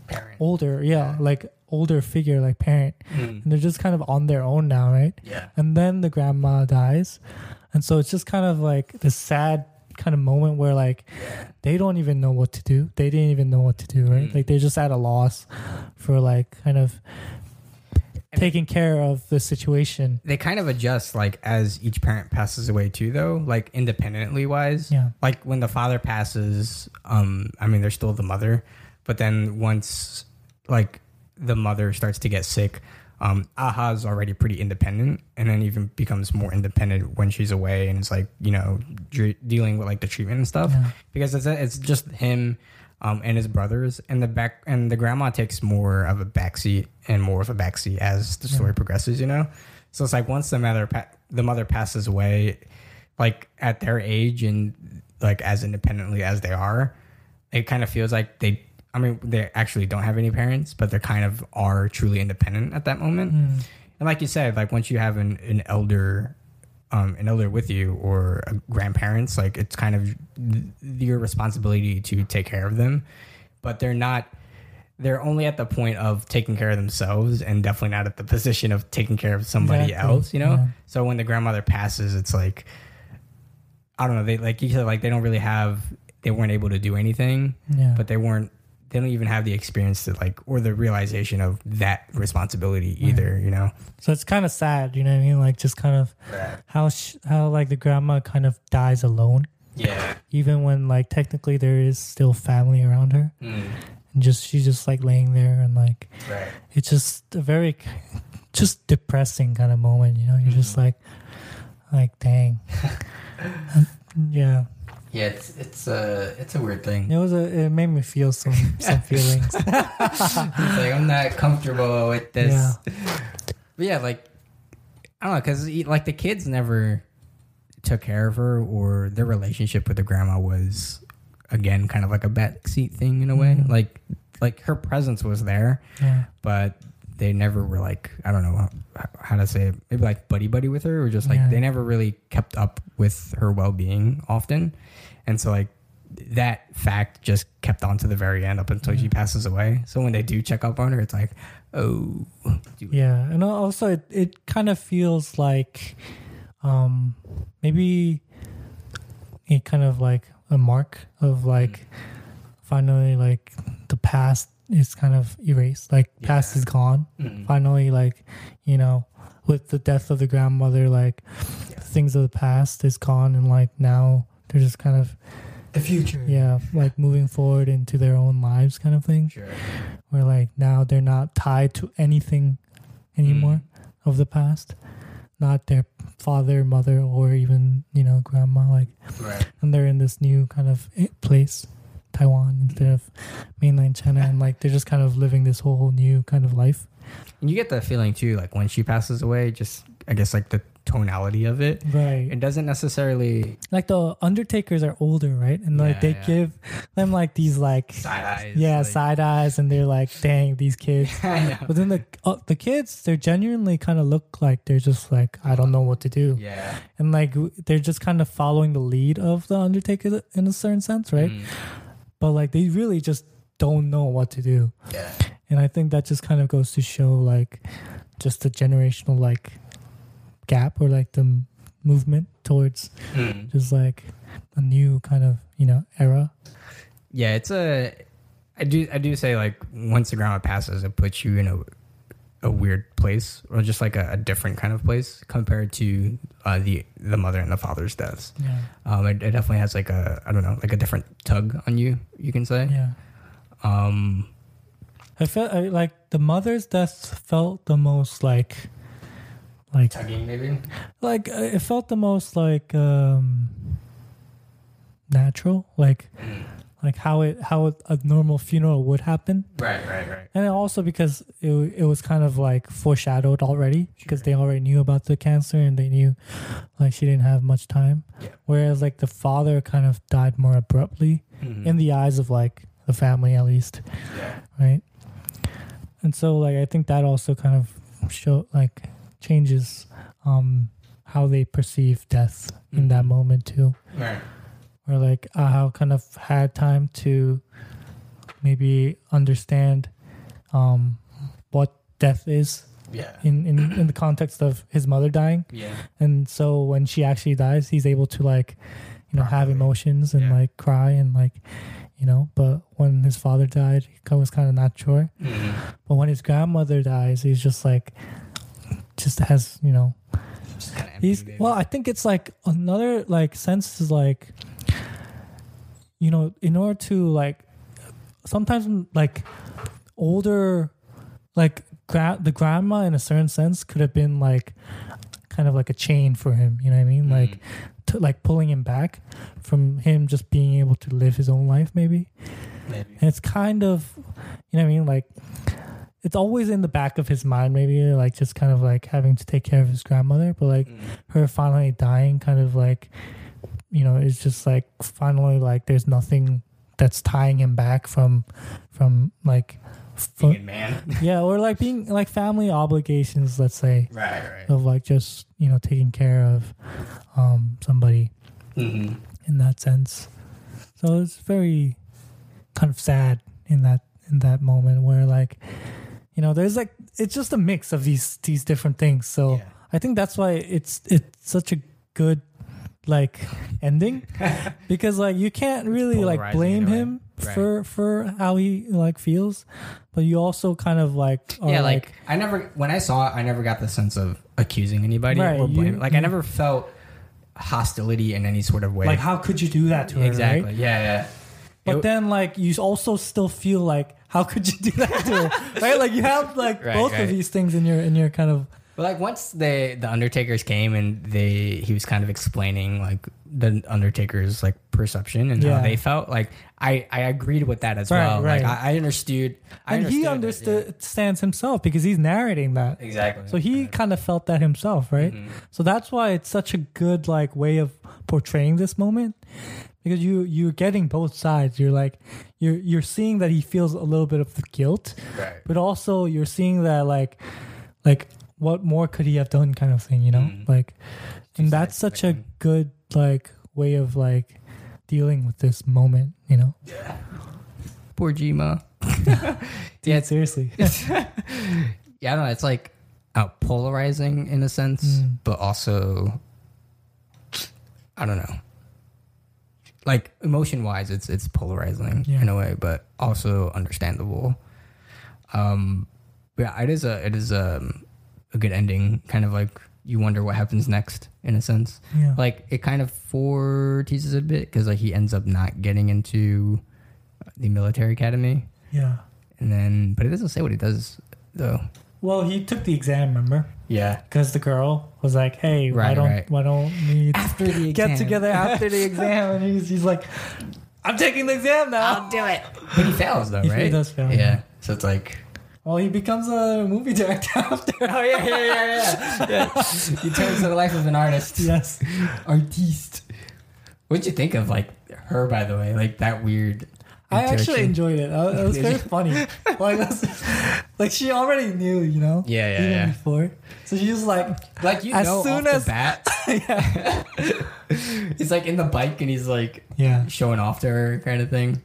parent. older yeah. like older figure like parent. Mm. and they're just kind of on their own now right? Yeah. And then the grandma dies. And so it's just kind of like this sad kind of moment where like they don't even know what to do. They didn't even know what to do right? Mm. like they're just at a loss for like kind of taking care of the situation. They kind of adjust like as each parent passes away too though like independently wise. Yeah. Like when the father passes um i mean there's still the mother. But then once like the mother starts to get sick um aha's already pretty independent and then even becomes more independent when she's away and it's like you know dealing with like the treatment and stuff Yeah. because it's it's just him um, and his brothers, and the back and the grandma takes more of a backseat and more of a backseat as the story Yeah. progresses. You know, so it's like once the mother pa- the mother passes away, like at their age and like as independently as they are, it kind of feels like they. I mean, they actually don't have any parents, but they kind of are truly independent at that moment. Mm. And like you said, like once you have an, an elder um, an elder with you or a grandparents, like it's kind of th- your responsibility to take care of them, but they're not. They're only at the point of taking care of themselves, and definitely not at the position of taking care of somebody Exactly, else. You know. yeah. So when the grandmother passes, it's like I don't know. They like you said, like they don't really have. They weren't able to do anything, Yeah. but they weren't. They don't even have the experience to like or the realization of that responsibility either. You know. so it's kind of sad, you know what I mean? Like just kind of how sh- how like the grandma kind of dies alone, Yeah. even when like technically there is still family around her, Mm. and just she's just like laying there and like Right. it's just a very just depressing kind of moment, you know? You're just like like dang, yeah. Yeah, it's it's a it's a weird thing. It was a it made me feel some some feelings. Like I'm not comfortable with this. Yeah. But yeah, like I don't know, because like the kids never took care of her, or their relationship with the grandma was again kind of like a backseat thing in a way. Mhm. Like like her presence was there, Yeah. but they never were like I don't know how, how to say it. Maybe like buddy buddy with her, or just like Yeah. they never really kept up with her well being often, and so like that fact just kept on to the very end up until she passes away. So when they do check up on her, it's like, oh, Yeah, and also it, it kind of feels like um maybe a kind of like a mark of like finally like the past is kind of erased like past is gone Mm. finally like you know with the death of the grandmother like Yeah. things of the past is gone and like now they're just kind of the future. yeah like moving forward into their own lives kind of thing Sure. where like now they're not tied to anything anymore Mm. of the past not their father mother or even you know grandma like Right. and they're in this new kind of place taiwan instead of mainland china and like they're just kind of living this whole new kind of life And you get that feeling too, like when she passes away, just I guess like the tonality of it. right It doesn't necessarily like the undertakers are older right and like Yeah, they yeah. give them like these like side eyes. yeah like- side eyes and they're like dang these kids know. but then the uh, the kids they genuinely kind of look like they're just like i don't know what to do Yeah. and like they're just kind of following the lead of the undertaker in a certain sense right Mm. but like they really just don't know what to do Yeah. and i think that just kind of goes to show like just the generational like gap or like the movement towards Mm. just like a new kind of you know era Yeah, it's a. I do. I do say like once the grandma passes, it puts you in a a weird place or just like a, a different kind of place compared to uh, the the mother and the father's deaths. yeah Um, it, it definitely has like a I don't know like a different tug on you. You can say. yeah Um. i felt I, like the mother's death felt the most like like Tugging maybe. like uh, it felt the most like um natural like like how it how a normal funeral would happen Right. Right. Right. and also because it, it was kind of like foreshadowed already because they already knew about the cancer and they knew like she didn't have much time Yeah. whereas like the father kind of died more abruptly Mhm. in the eyes of like the family at least yeah. right and so like i think that also kind of showed like changes um how they perceive death in that Mhm. moment too Right. or like how kind of had time to maybe understand um what death is Yeah. in, in in the context of his mother dying Yeah. and so when she actually dies he's able to like you know have emotions and Yeah. like cry and like you know but when his father died he was kind of not sure Mhm. but when his grandmother dies he's just like just has you know. He's well i think it's like another like sense is like you know in order to like sometimes like older like gra- the grandma in a certain sense could have been like kind of like a chain for him you know what i mean? Like to, like pulling him back from him just being able to live his own life maybe. Maybe. and it's kind of you know what i mean? Like it's always in the back of his mind maybe like just kind of like having to take care of his grandmother but like Mm. her finally dying kind of like you know it's just like finally like there's nothing that's tying him back from from like for, Being a man. yeah, or like being like family obligations, let's say, right, right. of like just you know taking care of um somebody hmm in that sense. So it's very kind of sad in that in that moment where like you know there's like it's just a mix of these these different things. So Yeah. I think that's why it's it's such a good like ending because like you can't really like blame in a way. him Right. for for how he like feels, but you also kind of like are yeah, like, I never when I saw it, I never got the sense of accusing anybody Right, or you- blaming. Like I never felt hostility in any sort of way. like how could you do that to her? exactly. right? Yeah, yeah. But It- then, like, you also still feel like, how could you do that to her? right? Like, you have like Right, both right. of these things in your in your kind of But like once they the Undertakers came and they he was kind of explaining like the Undertaker's like perception and Yeah. how they felt. Like I I agreed with that as Right, well. right. Like I, I understood. I and he understood it, understands himself because he's narrating that. exactly. So he kind of felt that himself, right? Mhm. So that's why it's such a good like way of portraying this moment because you you're getting both sides. You're like you're you're seeing that he feels a little bit of the guilt, right. but also you're seeing that like like what more could he have done kind of thing, you know? Mhm. Like and Two that's sides such to a good like way of like dealing with this moment, you know? Poor Jima. Yeah, Yeah, seriously. yeah, I don't know. It's like uh, polarizing in a sense, Mm. but also I don't know. Like emotion wise, it's it's polarizing Yeah. in a way, but also understandable. Um, but yeah, it is a it is a a good ending. Kind of like you wonder what happens next in a sense. yeah. Like it kind of fore teases a bit because like he ends up not getting into the military academy, yeah. and then but it doesn't say what he does though. Well, he took the exam, remember? Yeah. Because the girl was like, "Hey, why don't right. why don't we After the get together after the exam?" And he's, he's like, "I'm taking the exam now." I'll do it. But he fails though, He right? He does fail, Yeah. yeah. So it's like Well, he becomes a movie director after. Oh yeah, yeah, yeah, yeah. he turns to the life of an artist. yes. Artiste. What'd you think of like her by the way? Like that weird I actually enjoyed it. It was very funny. Like, that's- like she already knew, you know. Yeah, yeah, even yeah. Before, so she was like, Like you As know soon as- the bat. yeah, he's like in the bike and he's like yeah. showing off to her kind of thing.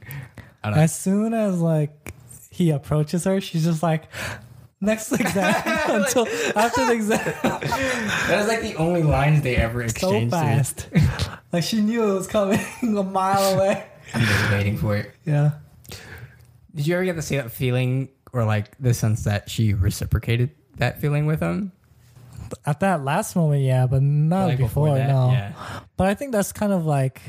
I don't know. As soon as like he approaches her, she's just like, next exam until after the exam. that was like the only lines they ever so exchanged. fast. like she knew it was coming a mile away. I'm just waiting for it. Yeah. Did you ever get to see that feeling or like the sense that she reciprocated that feeling with him? At that last moment, yeah, but not Like before, that? no. Yeah. But I think that's kind of like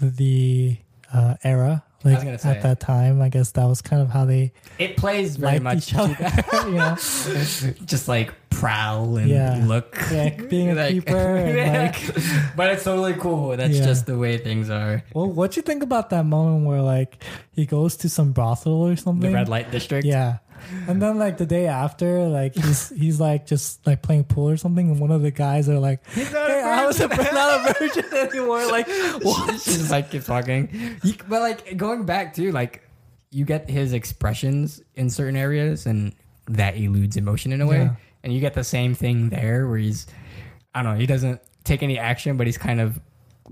the uh, era. Like was say. at that time, I guess that was kind of how they It plays very much each other. you know, just like prowl and Yeah. look. like being a Like- keeper like. but it's totally cool. That's Yeah. just the way things are. Well, what do you think about that moment where like he goes to some brothel or something? The red light district. Yeah. And then like the day after, like he's he's like just like playing pool or something, and one of the guys are like, not "Hey, a I was a, virgin." not a virgin anymore." Like, what? She just like keep talking. You- but like going back to like you get his expressions in certain areas and that eludes emotion in a way. Yeah. And you get the same thing there where he's I don't know, he doesn't take any action but he's kind of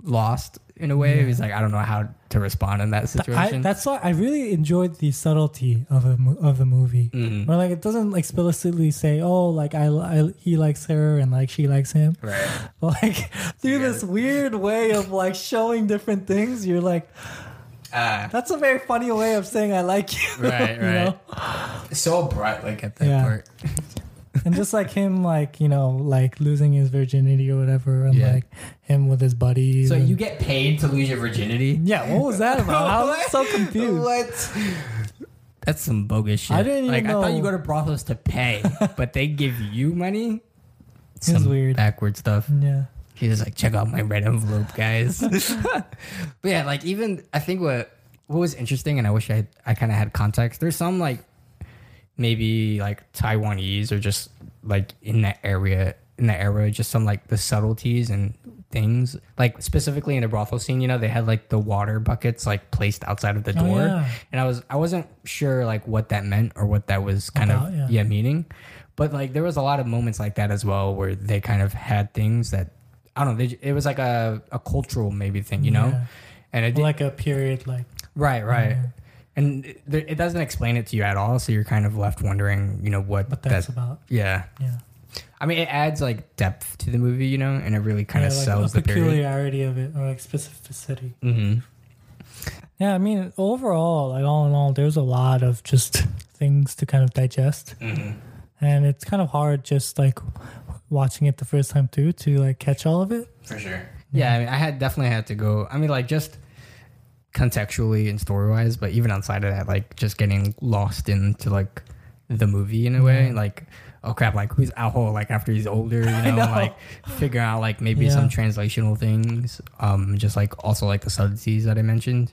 lost in a way. Yeah. He's like, I don't know how to respond in that I, situation. that's why I really enjoyed the subtlety of a of the movie. Mhm. Where like it doesn't explicitly say, "Oh, like I, I he likes her and like she likes him," Right. but like through this weird way of like showing different things, you're like, Uh, "That's a very funny way of saying I like you." Right, you right. know? so bright like at that Yeah. part. And just like him, like you know, like losing his virginity or whatever, and Yeah. like him with his buddies. So and- you get paid to lose your virginity? yeah, what was that about? I was so confused. What? That's some bogus shit. I didn't even like I thought know. you go to brothels to pay, but they give you money. Some weird. backward stuff. Yeah, He's just like, check out my red envelope, guys. but yeah, like even I think what what was interesting, and I wish I I kind of had context. There's some like maybe like Taiwanese or just like in that area in the era, just some like the subtleties and things. Like specifically in the brothel scene, you know, they had like the water buckets like placed outside of the Oh, door, yeah. and I was I wasn't sure like what that meant or what that was kind About, of yeah. yeah meaning. But like there was a lot of moments like that as well where they kind of had things that I don't know. They, it was like a, a cultural maybe thing, you know, Yeah. and it did, like a period, like right, right. And it, it doesn't explain it to you at all, so you're kind of left wondering, you know, what, what that's that. about. Yeah, Yeah, I mean, it adds like depth to the movie, you know, and it really kind yeah, of like sells the period. peculiarity of it or like specificity. Mm-hmm. Yeah, I mean, overall, like all in all, there's a lot of just things to kind of digest, Mm-hmm. and it's kind of hard just like watching it the first time through to like catch all of it. For sure. Yeah, I mean, I had definitely had to go. I mean, like just contextually and story wise, but even outside of that, like just getting lost into like the movie in a way, like. Oh crap! Like who's Aho? Like after he's older, you know, know. like figure out like maybe Yeah. some translational things. Um, just like also like the subtleties that I mentioned.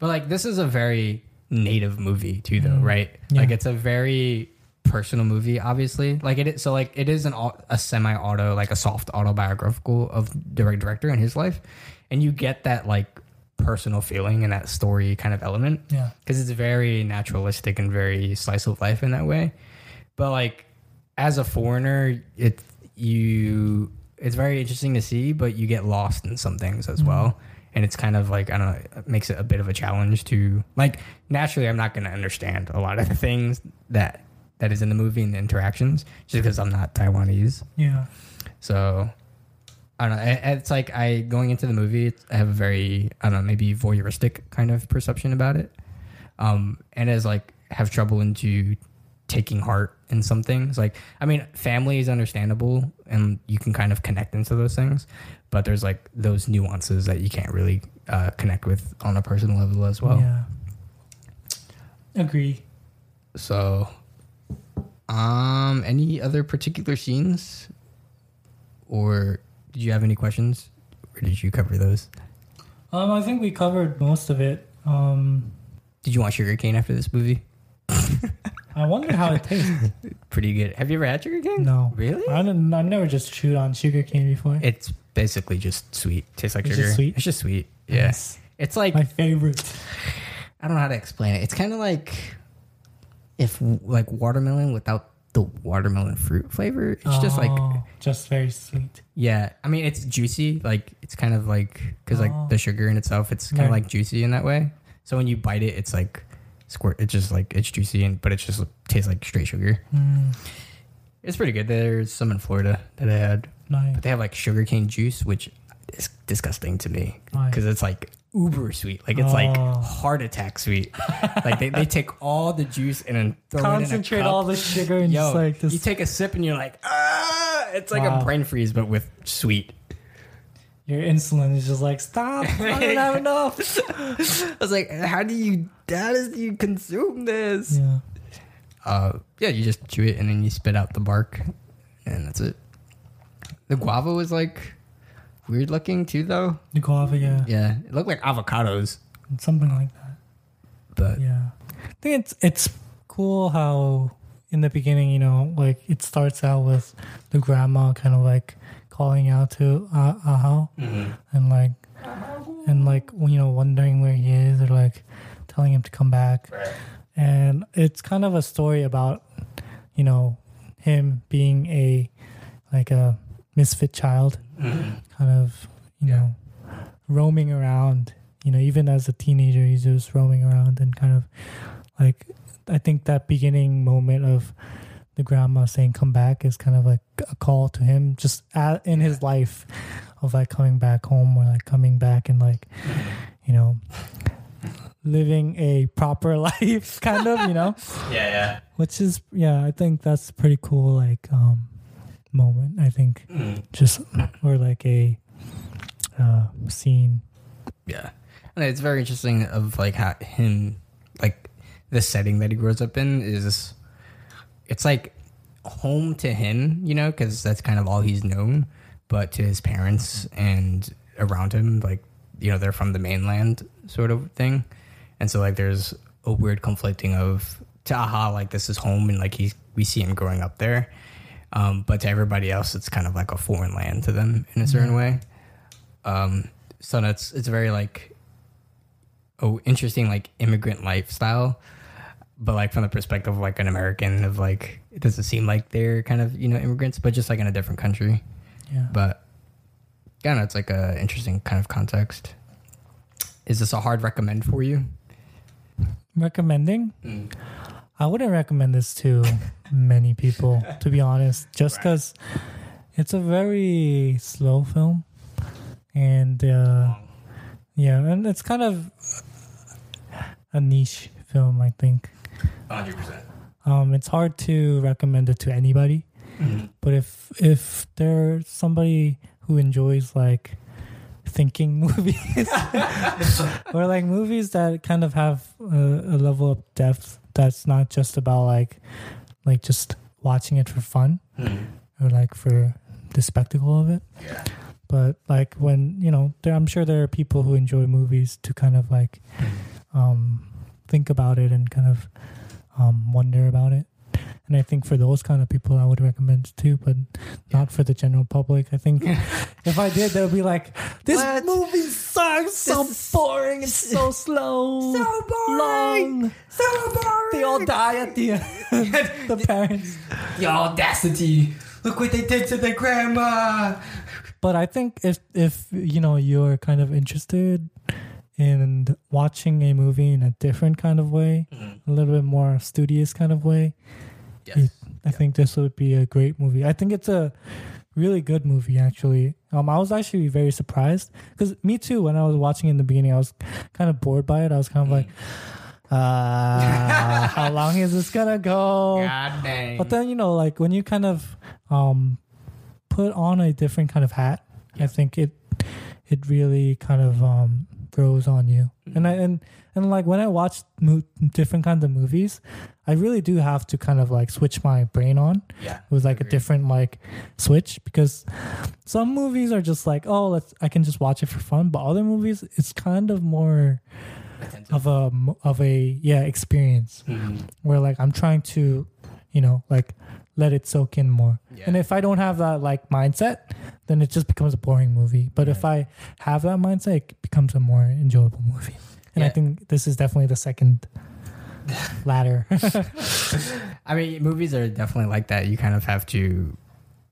But like this is a very native movie too, though, Mm. right? Yeah. Like it's a very personal movie, obviously. Like it is, so like it is an a semi auto, like a soft autobiographical of direct director and his life, and you get that like personal feeling and that story kind of element Yeah, because it's very naturalistic and very slice of life in that way. But like as a foreigner, it you it's very interesting to see, but you get lost in some things as mm-hmm. well. And it's kind of like I don't know, it makes it a bit of a challenge to like naturally I'm not going to understand a lot of the things that that is in the movie and the interactions just because I'm not Taiwanese. yeah, So I don't know. it- It's like I going into the movie. it's- I have a very I don't know maybe voyeuristic kind of perception about it, um, and as like have trouble into taking heart in some things. Like I mean, family is understandable, and you can kind of connect into those things, but there's like those nuances that you can't really uh, connect with on a personal level as well. yeah. Agree. So, um, any other particular scenes, or did you have any questions, or did you cover those? Um, I think we covered most of it. Um, Did you want sugar cane after this movie? I wonder how it tastes. Pretty good. Have you ever had sugar cane? No, Really? I didn't. I never just chewed on sugar cane before. It's basically just sweet. Tastes like It's sugar. just sweet? It's just sweet. Yeah. Yes. It's like My favorite. I don't know how to explain it. It's kind of like if like watermelon without the watermelon fruit flavor. It's just like Oh, just very sweet. Yeah, I mean it's juicy. Like it's kind of like because like Oh. the sugar in itself, it's kind of Right. like juicy in that way. So when you bite it, it's like squirt. It's just like it's juicy and but it just tastes like straight sugar. Mm, It's pretty good. There's some in Florida that I had, nice. but they have like sugarcane juice, which is disgusting to me Why? because it's like uber sweet. Like it's like Oh. heart attack sweet. like they, they take all the juice and then throw Concentrate it in a cup. all the sugar and Yo, just like this. you take a sip and you're like, ah! It's like Wow. a brain freeze, but with sweet. your insulin is just like stop. I don't have enough. I was like, how do you, how does you consume this? Yeah. Uh, yeah, you just chew it and then you spit out the bark, and that's it. The guava was like weird looking too, though. The guava, yeah. Yeah, it looked like avocados, Something like that. but Yeah. I think it's it's cool how in the beginning, you know, like it starts out with the grandma kind of like calling out to uh, Ahau and like and like you know wondering where he is or like telling him to come back. And it's kind of a story about you know him being a like a misfit child, kind of you Yeah. know roaming around. You know, even as a teenager, he's just roaming around and kind of like I think that beginning moment of the grandma saying "come back" is kind of like a call to him just at, in his life of like coming back home or like coming back and like you know living a proper life kind of you know yeah, yeah. which is yeah i think that's pretty cool like um moment i think just or like a uh scene Yeah. And it's very interesting of like how him like the setting that he grows up in is it's like home to him, you know, cuz that's kind of all he's known, but to his parents and around him like you know, they're from the mainland sort of thing. And so like there's a weird conflicting of to aha like this is home and like he's we see him growing up there. Um, but to everybody else, it's kind of like a foreign land to them in a certain Yeah. way. Um, so it's it's very like oh interesting like immigrant lifestyle, but like from the perspective of like an American of like it doesn't seem like they're kind of you know immigrants, but just like in a different country. Yeah. But yeah, no, it's like a interesting kind of context. Is this a hard recommend for you? Recommending? I wouldn't recommend this to many people, to be honest, just Right. because it's a very slow film. And uh, yeah, and it's kind of a niche film, I think. Hundred percent. Um, it's hard to recommend it to anybody, but if if there's somebody who enjoys like thinking movies or like movies that kind of have a, a level of depth that's not just about like like just watching it for fun or like for the spectacle of it. Yeah. but like when you know there, i'm sure there are people who enjoy movies to kind of like um think about it and kind of um wonder about it and i think for those kind of people i would recommend it too but not for the general public i think if i did they'll be like this What? movie sucks so boring it's so slow So boring. long So boring. they all die at the end the parents The audacity. Look what they did to their grandma. But I think if if you know you're kind of interested in watching a movie in a different kind of way, mm-hmm. a little bit more studious kind of way, Yes. I think this would be a great movie. I think it's a really good movie actually. Um, I was actually very surprised because me too. When I was watching in the beginning, I was kind of bored by it. I was kind of like, uh, how long is this gonna go? God dang. But then you know, like when you kind of um, put on a different kind of hat, I think it it really kind of um, grows on you. And I and and like when I watch mo- different kinds of movies, I really do have to kind of like switch my brain on yeah. with like a different like switch because some movies are just like oh let's I can just watch it for fun, but other movies it's kind of more Attentive. of a of a yeah experience Mhm. where like I'm trying to, you know, like let it soak in more. Yeah. And if I don't have that like mindset, then it just becomes a boring movie. But if I have that mindset, it becomes a more enjoyable movie. And I think this is definitely the second ladder. I mean, movies are definitely like that. You kind of have to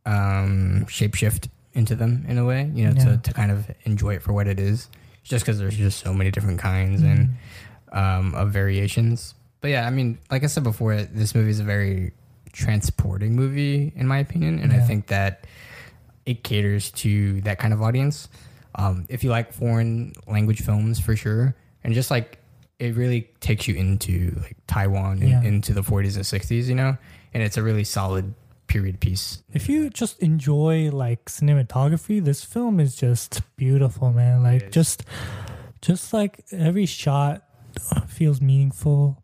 um, shapeshift into them in a way, you know, Yeah. to, to kind of enjoy it for what it is. Just because there's just so many different kinds and um, of variations. But yeah, I mean, like I said before, this movie is a very transporting movie, in my opinion, and I think that it caters to that kind of audience. Um, if you like foreign language films, for sure, and just like it really takes you into like Taiwan and Yeah. into the 40s and 60s, you know, and it's a really solid period piece. if you just enjoy like cinematography, this film is just beautiful, man. Like just just like every shot feels meaningful.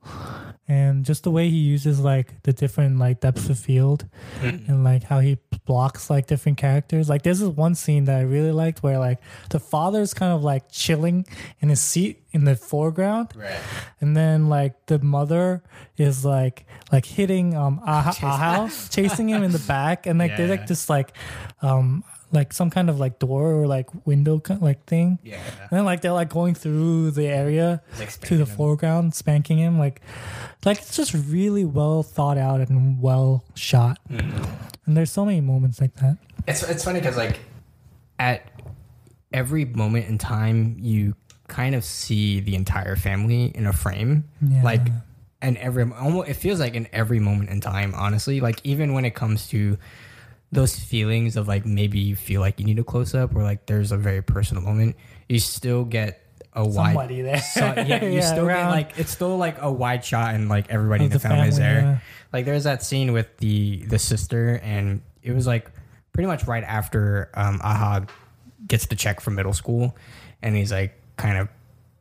And just the way he uses like the different like depths of field and like how he blocks like different characters. Like there's this one scene that i really liked where like the father's kind of like chilling in his seat in the foreground. Right. and then like the mother is like like hitting um Aha, chasing him in the back. And like they're like just like um like some kind of like door or like window like thing Yeah. and then like they're like going through the area like to the him. foreground spanking him like like it's just really well thought out and well shot Mm-hmm. and there's so many moments like that It's it's funny because like at every moment in time, you kind of see the entire family in a frame. Yeah. Like, and every almost it feels like in every moment in time. Honestly, like even when it comes to those feelings of like maybe you feel like you need a close up or like there's a very personal moment, you still get a wide. somebody there So, yeah, you Yeah, still get like it's still like a wide shot and like everybody in of the, family, is there. yeah. Like there's that scene with the the sister, and it was like pretty much right after um, Aha gets the check from middle school, and he's like kind of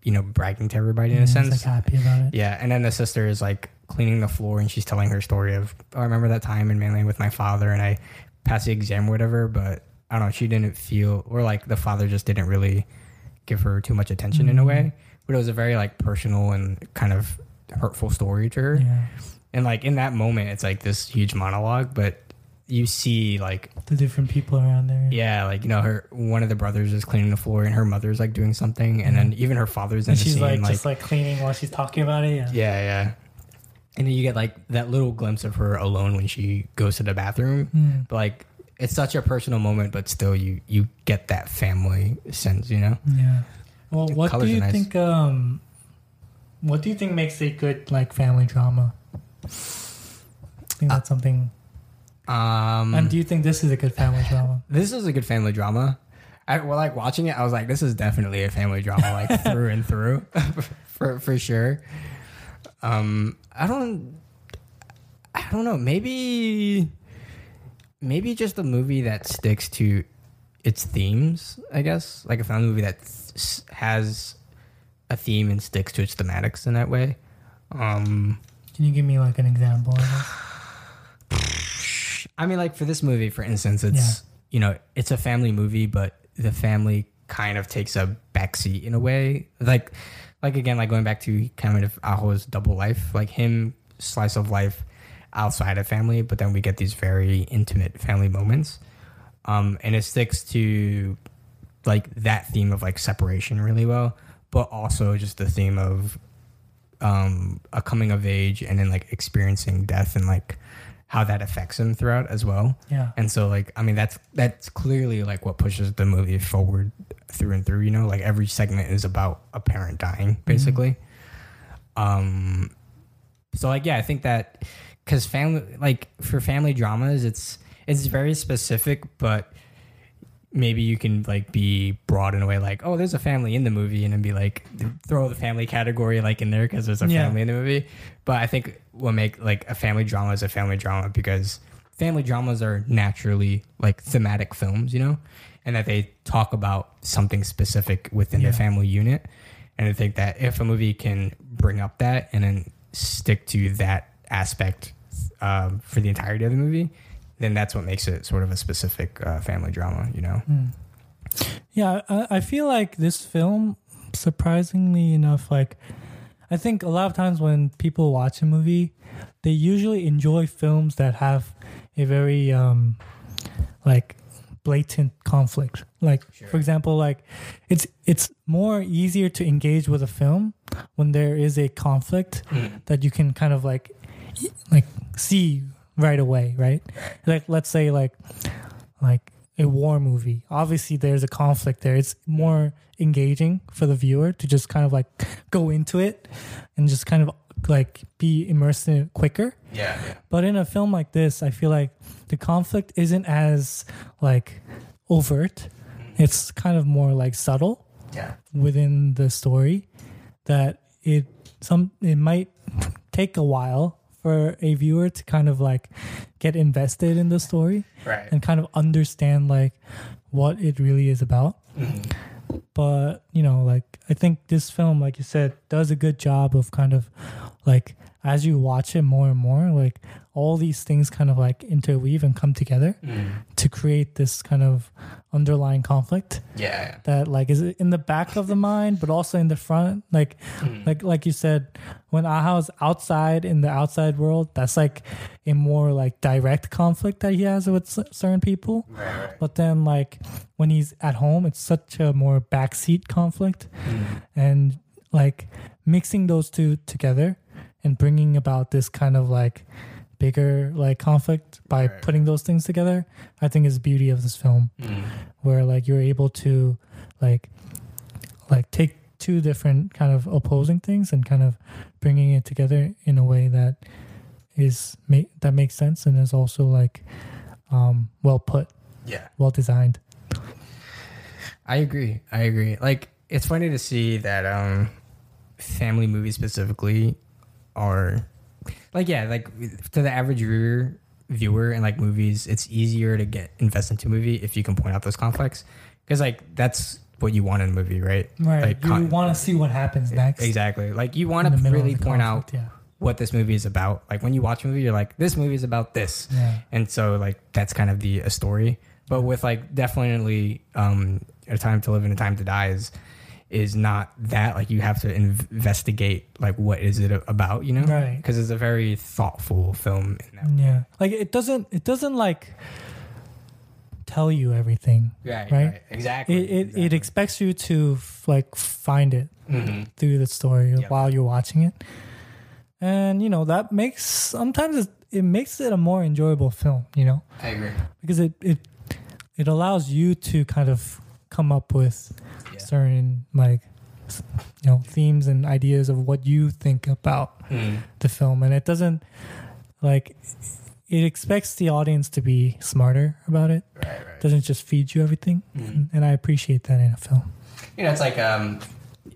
you know bragging to everybody in a sense. like happy about it Yeah, and then the sister is like cleaning the floor, and she's telling her story of oh, I remember that time in mainland with my father, and I passed the exam or whatever, but I don't know, she didn't feel or like the father just didn't really give her too much attention in a way. Mm-hmm. But it was a very like personal and kind of hurtful story to her yeah and like in that moment it's like this huge monologue but you see like The different people around there. yeah, like you know, her one of the brothers is cleaning the floor, and her mother's like doing something, and then even her father's in And the she's scene, like, like, just like cleaning while she's talking about it. Yeah. yeah, yeah. And then you get like that little glimpse of her alone when she goes to the bathroom, Mm. but like it's such a personal moment, but still you you get that family sense, you know? Yeah. Well, what do you nice. think? Um, what do you think makes a good like family drama? I think Uh, that's something. Um, and do you think this is a good family drama? this is a good family drama. I well, like watching it. I was like, this is definitely a family drama, like through and through, for for sure. Um, I don't, I don't know. Maybe, maybe just a movie that sticks to its themes. I guess like a family movie that s- has a theme and sticks to its thematics in that way. Um, Can you give me like an example? Of? I mean, like for this movie, for instance, it's you know it's a family movie, but the family kind of takes a backseat in a way. Like, like again, like going back to kind of Aho's double life, like him slice of life outside of family, but then we get these very intimate family moments, um, and it sticks to like that theme of like separation really well, but also just the theme of um, a coming of age and then like experiencing death and like how that affects him throughout as well. Yeah. And so like I mean that's that's clearly like what pushes the movie forward through and through, you know? Like every segment is about a parent dying basically. Um so like yeah, I think that cuz family like for family dramas it's it's very specific but maybe you can like be broad in a way like oh there's a family in the movie and then be like throw the family category like in there because there's a Yeah. family in the movie but i think what make like a family drama is a family drama because family dramas are naturally like thematic films you know? And that they talk about something specific within Yeah. the family unit. And i think that if a movie can bring up that and then stick to that aspect um, for the entirety of the movie then that's what makes it sort of a specific uh, family drama you know? Yeah, I, I feel like this film, surprisingly enough, like I think a lot of times when people watch a movie, they usually enjoy films that have a very um like blatant conflict. Like for example, like it's it's more easier to engage with a film when there is a conflict that you can kind of like like see right away, right? Like let's say like like a war movie. Obviously, there's a conflict there. It's more engaging for the viewer to just kind of like go into it and just kind of like be immersed in it quicker. yeah But in a film like this, I feel like the conflict isn't as like overt. Mm-hmm. It's kind of more like subtle yeah within the story that it some it might take a while for a viewer to kind of like get invested in the story right and kind of understand like what it really is about. Mm-hmm. But you know, like I think this film, like you said, does a good job of kind of like as you watch it more and more, like all these things kind of like interweave and come together mm. to create this kind of underlying conflict yeah that like is in the back of the mind but also in the front like mm. like like you said when aha's outside in the outside world that's like a more like direct conflict that he has with certain people. Right right. But then like when he's at home it's such a more backseat conflict mm. and like mixing those two together and bringing about this kind of like bigger like conflict by Right. putting those things together i think is the beauty of this film. Where like you're able to like like take two different kind of opposing things and kind of bringing it together in a way that is make that makes sense and is also like um well put. Yeah. Well designed. I agree. I agree. Like it's funny to see that um family movies specifically are like yeah like to the average viewer viewer in like movies it's easier to get invested into a movie if you can point out those conflicts. Because like that's what you want in a movie right? Right. Like, you con- want to see what happens next. exactly. Like you want to the middle of really point conflict, out what this movie is about. Like when you watch a movie you're like this movie is about this. Yeah yeah. And so like that's kind of the a story. But with like definitely um a time to live and a time to die is is not that like you have to investigate like what is it about you know Right. because it's a very thoughtful film in that Yeah. Like it doesn't it doesn't like tell you everything. right, Right. exactly It it, it expects you to f- like find it hmm through the story Yep. while you're watching it. And you know, that makes sometimes it, it makes it a more enjoyable film, you know, i agree because it it it allows you to kind of come up with Yeah. certain like you know, themes and ideas of what you think about Mhm. the film and it doesn't like it expects the audience to be smarter about it right right doesn't just feed you everything Mhm. and i appreciate that in a film you know it's like um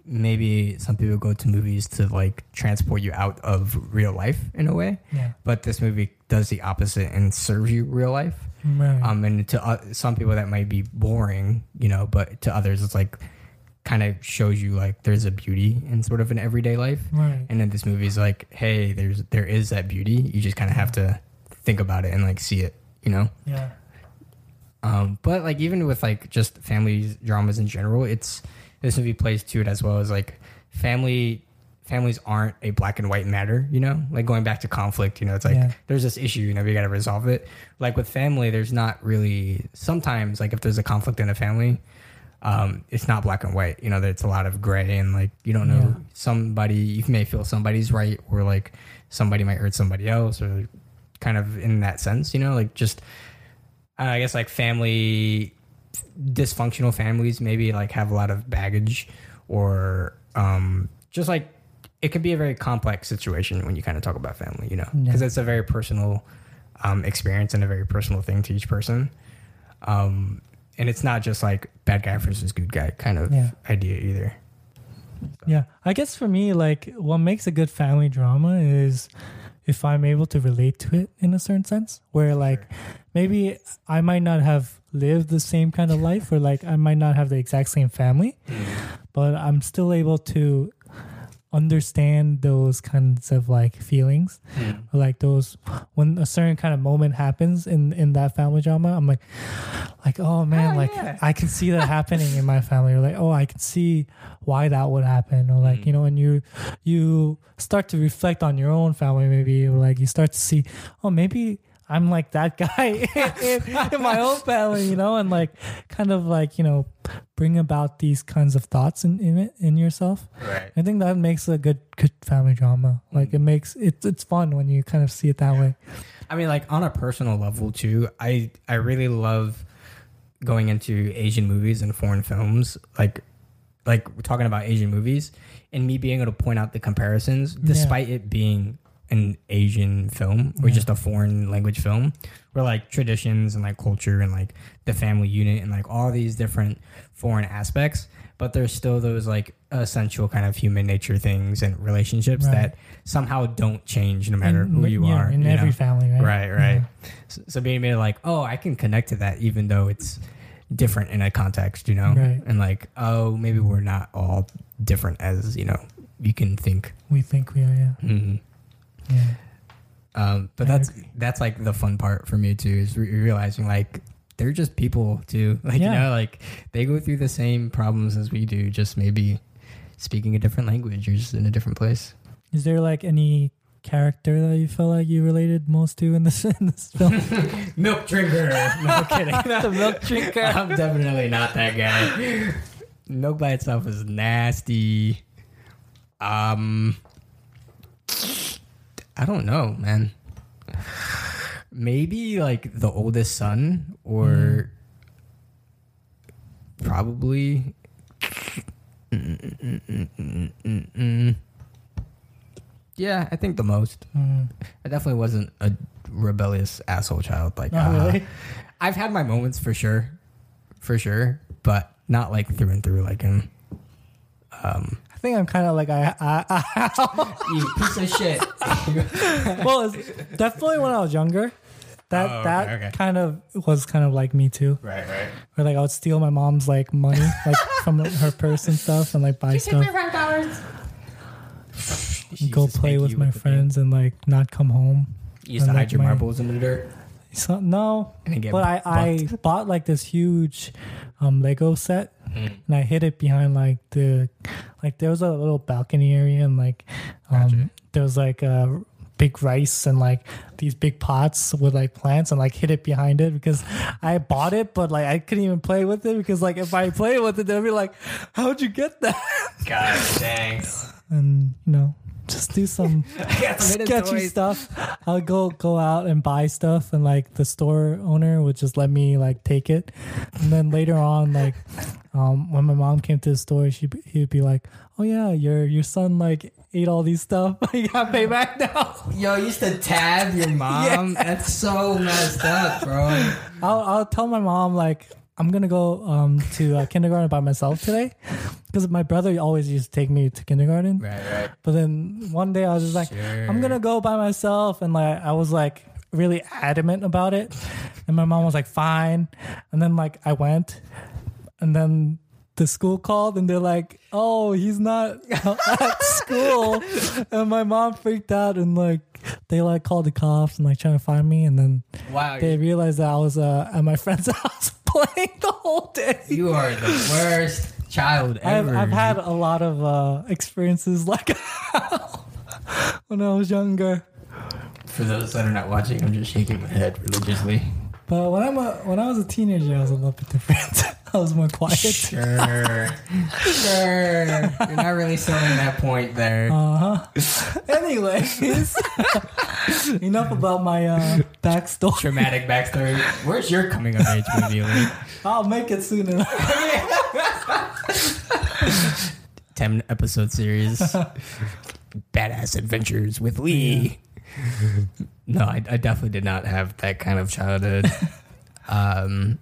maybe some people go to movies to like transport you out of real life in a way yeah. but this movie does the opposite and serves you real life. Right. Um and to uh, some people that might be boring you know but to others it's like kind of shows you like there's a beauty in sort of an everyday life. Right. And then this movie is like hey there's there is that beauty. You just kind of have to think about it and like see it you know? Yeah. Um but like even with like just family dramas in general it's this movie plays to it as well as like family families aren't a black and white matter you know like going back to conflict you know it's like Yeah. there's this issue you know we got to resolve it like with family there's not really sometimes like if there's a conflict in a family um it's not black and white you know there's a lot of gray and like you don't know Yeah. somebody you may feel somebody's right or like somebody might hurt somebody else or kind of in that sense you know like just i guess like family dysfunctional families maybe like have a lot of baggage or um just like it can be a very complex situation when you kind of talk about family you know? Because it's a very personal um experience and a very personal thing to each person. Um and it's not just like bad guy versus good guy kind of Yeah. idea either. Yeah. I guess for me like what makes a good family drama is if i'm able to relate to it in a certain sense where like maybe i might not have lived the same kind of life or like i might not have the exact same family but i'm still able to understand those kinds of like feelings. Or like those when a certain kind of moment happens in in that family drama i'm like like oh man Oh, like yeah. i can see that happening in my family. Or like oh i can see why that would happen. Or like Mm. you know and you you start to reflect on your own family maybe or like you start to see oh maybe i'm like that guy in, in my own family you know and like kind of like you know bring about these kinds of thoughts in, in it in yourself right I think that makes a good good family drama. Like it mm-hmm. makes it's it's fun when you kind of see it that way. I mean, like on a personal level too. I I really love going into Asian movies and foreign films. Like like we're talking about Asian movies and me being able to point out the comparisons, despite it being an Asian film or Yeah. just a foreign language film, where like traditions and like culture and like the family unit and like all these different foreign aspects, but there's still those like essential kind of human nature things and relationships Right. that somehow don't change no matter In- who you yeah, are in you every know? family, right? Right, right. So, so being able like, oh, I can connect to that even though it's different in a context, you know? Right. And like, oh, maybe we're not all different as, you know, you can think. We think we are, yeah. hmm yeah. Um, but I that's agree. that's like the fun part for me too is re- realizing like they're just people too. Like Yeah. you know, like they go through the same problems as we do, just maybe speaking a different language or just in a different place. Is there like any character that you felt like you related most to in this in this film? Milk drinker. No kidding. the milk drinker. I'm definitely not that guy. Milk by itself is nasty. Um, I don't know, man. Maybe like the oldest son, or probably. Mm-mm-mm-mm-mm-mm. Yeah, I think the most. Mm. I definitely wasn't a rebellious asshole child. Like, ah. really? I've had my moments for sure, for sure, but not like through and through like him. Um, think I'm kind of like I, I, you piece of shit. Well, it's definitely when I was younger. That Oh, okay, that okay. kind of was kind of like me too. right, right. Where like I would steal my mom's like money like from her purse and stuff and like buy stuff. go play with my friends and like not come home. You used to and, hide like, your my- marbles in the dirt. So, no, And then get but I, I bought like this huge um, Lego set Mm. and I hid it behind like the like there was a little balcony area and like um Gotcha. there was like a big rice and like these big pots with like plants and like hid it behind it because I bought it but like I couldn't even play with it because like if I play with it they'll be like how'd you get that God dang. and you know just do some got sketchy stuff. I'll go go out and buy stuff, and like the store owner would just let me like take it, and then later on, like um, when my mom came to the store, she he'd be like, "Oh yeah, your your son like ate all these stuff. you gotta pay back now." Yo, you used to tab your mom? That's so messed up, bro. I'll I'll tell my mom like. I'm gonna go um, to uh, kindergarten by myself today because my brother always used to take me to kindergarten. Right, right. But then one day I was just like, Sure. I'm gonna go by myself, and like I was like really adamant about it, and my mom was like, fine, and then like I went, and then the school called, and they're like, oh, he's not at school, and my mom freaked out, and like they like called the cops and like trying to find me, and then Wow, they realized that I was uh, at my friend's house playing the whole day. you are the worst child I've, ever. I've had a lot of uh, experiences like when I was younger. For those that are not watching, I'm just shaking my head religiously. But when I'm a, when I was a teenager, I was a little bit different. I was more quiet. Sure. sure. You're not really selling that point there. Uh huh. Anyways, enough about my uh, backstory. Traumatic backstory. Where's your coming of age movie? I'll make it soon enough. 10 episode series. Badass Adventures with Lee. No, I, I definitely did not have that kind of childhood. Um,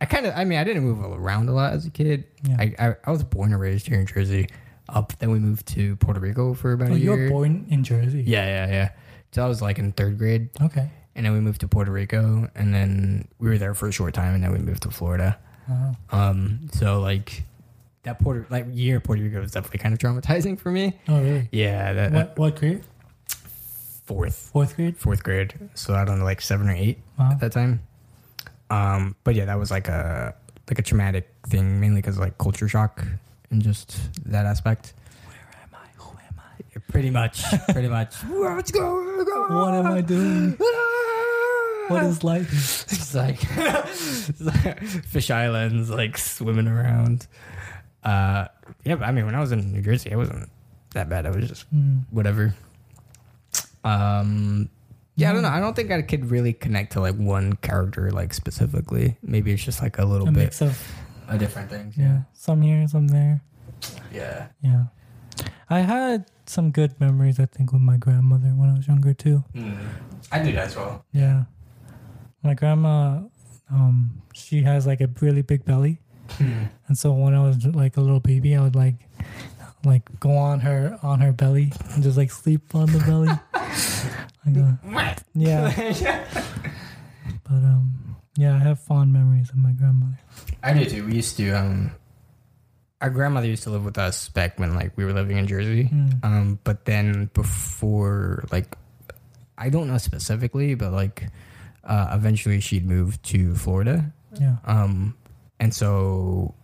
I kind of, I mean, I didn't move around a lot as a kid. Yeah. I, I, I was born and raised here in Jersey. Up, then we moved to Puerto Rico for about Oh, a you year. were born in Jersey. Yeah, yeah, yeah. So I was like in third grade, Okay. and then we moved to Puerto Rico, and then we were there for a short time, and then we moved to Florida. Uh, Um, so like that Puerto like year Puerto Rico was definitely kind of traumatizing for me. oh really? Yeah, that, that What what grade? fourth Fourth grade. fourth grade, so I don't know, like seven or eight Wow. at that time. Um, but yeah, that was like a like a traumatic thing, mainly because of like culture shock and just that aspect. Where am I? Who am I? Pretty much, pretty much. Let's go. What am I doing? What is life? It's like, fish islands, like swimming around. Uh, yeah, but I mean, when I was in New Jersey, it wasn't that bad. I was just Hmm. whatever. Um, yeah, I don't know. I don't think I could really connect to like one character, like specifically. Maybe it's just like a little A bit mix of of different things. yeah, some here, some there. yeah. Yeah. I had some good memories, I think, with my grandmother when I was younger, too. Mm. I do that as well. Yeah. My grandma, um, she has like a really big belly. And so when I was like a little baby, I would like, like go on her, on her belly and just like sleep on the belly. like, uh, yeah. But, um, yeah, I have fond memories of my grandmother. I do too. We used to. Um, our grandmother used to live with us back when like we were living in Jersey. Mm. Um, but then before, like, I don't know specifically, but like, uh, eventually she'd moved to Florida. Yeah. Um, and so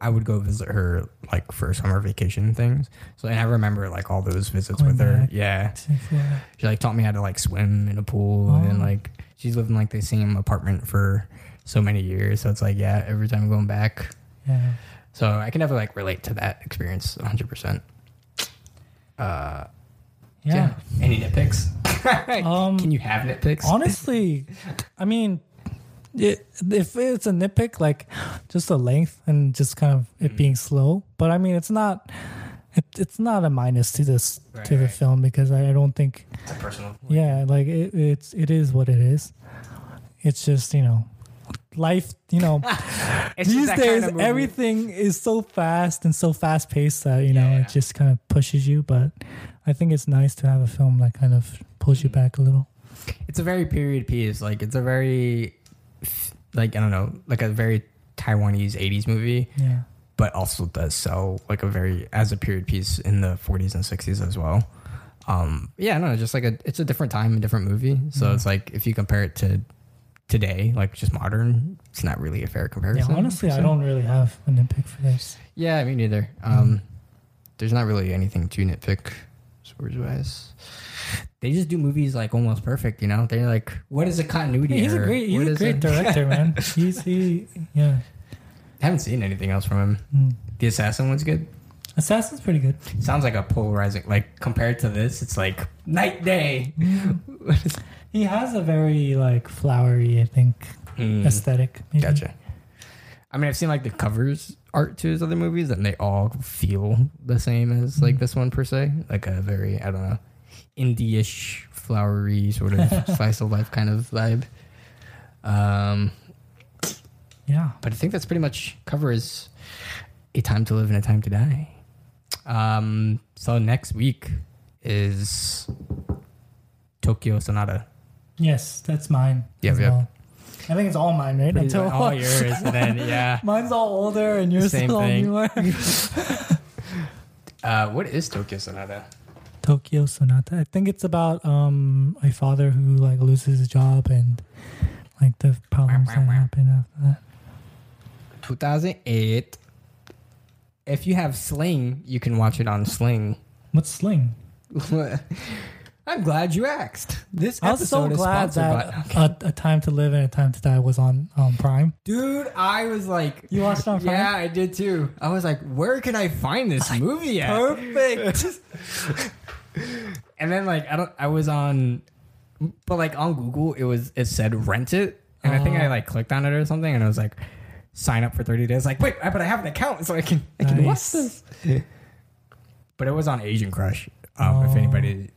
I would go visit her like for summer vacation things. So and I remember like all those visits Going with her. back. Yeah, To Florida. she like taught me how to like swim in a pool, and Oh. like she's lived in like the same apartment for so many years. So it's like yeah, every time I'm going back. Yeah. So I can never like relate to that experience 100. percent Uh, Yeah. Any nitpicks? Um, can you have nitpicks? Honestly, I mean, it, if it's a nitpick, like just the length and just kind of it being slow. But I mean, it's not. It, it's not a minus to this Right, to the right. film because I, I don't think. It's a personal. Yeah, like it, it's it is what it is. It's just you know, life. You know, It's these that kind days of everything is so fast and so fast paced that you know Yeah. it just kind of pushes you. But I think it's nice to have a film that kind of pulls you Mm-hmm. back a little. it's a very period piece. Like it's a very like I don't know, like a very Taiwanese '80s movie, Yeah. but also does sell like a very as a period piece in the 40s and 60s as well. Um, yeah, no, just like a it's a different time, a different movie. So Yeah. it's like if you compare it to today, like just modern, it's not really a fair Yeah, comparison. honestly, I don't really have a nitpick for this. Yeah, me neither. Um, There's not really anything to nitpick, stories wise. They just do movies like almost perfect, you know. They're like, what is a continuity? he's a great, he's a great director, man. He's he, yeah. I haven't seen anything else from him. Mm. The Assassin one's good. Assassin's pretty good. Sounds like a polarizing. Like compared to this, it's like night day. He has a very like flowery, I think, Mm, aesthetic. Maybe. gotcha. I mean, I've seen like the covers art to his other movies, and they all feel the same as like Mhm. this one per se. Like a very, I don't know, indie-ish, flowery sort of slice of life kind of vibe. Um, Yeah. but I think that's pretty much covers a time to live and a time to die. Um, so next week is Tokyo Sonata. Yes, that's mine. Yep. well. I think it's all mine, right? Pretty much all yours, and then yeah. Mine's all older and yours Same is all thing. newer. Uh, what is Tokyo Sonata? Tokyo Sonata. I think it's about um a father who like loses his job and like the problems that happen after that. 2008. If you have Sling, you can watch it on Sling. What's Sling? I'm glad you asked. This I was so episode is glad sponsored that by. a, a Time to Live and a Time to Die was on um, Prime. Dude, I was like, You watched on Prime? yeah, I did too. I was like, where can I find this movie at? Perfect. And then like I don't, I was on, but like on Google, it was it said rent it, and I think I Oh. like clicked on it or something, and I was like, sign up for 30 days. Like, wait, but I have an account, so I can I can watch Nice. this. But it was on Asian Crush. Um, If Oh. anybody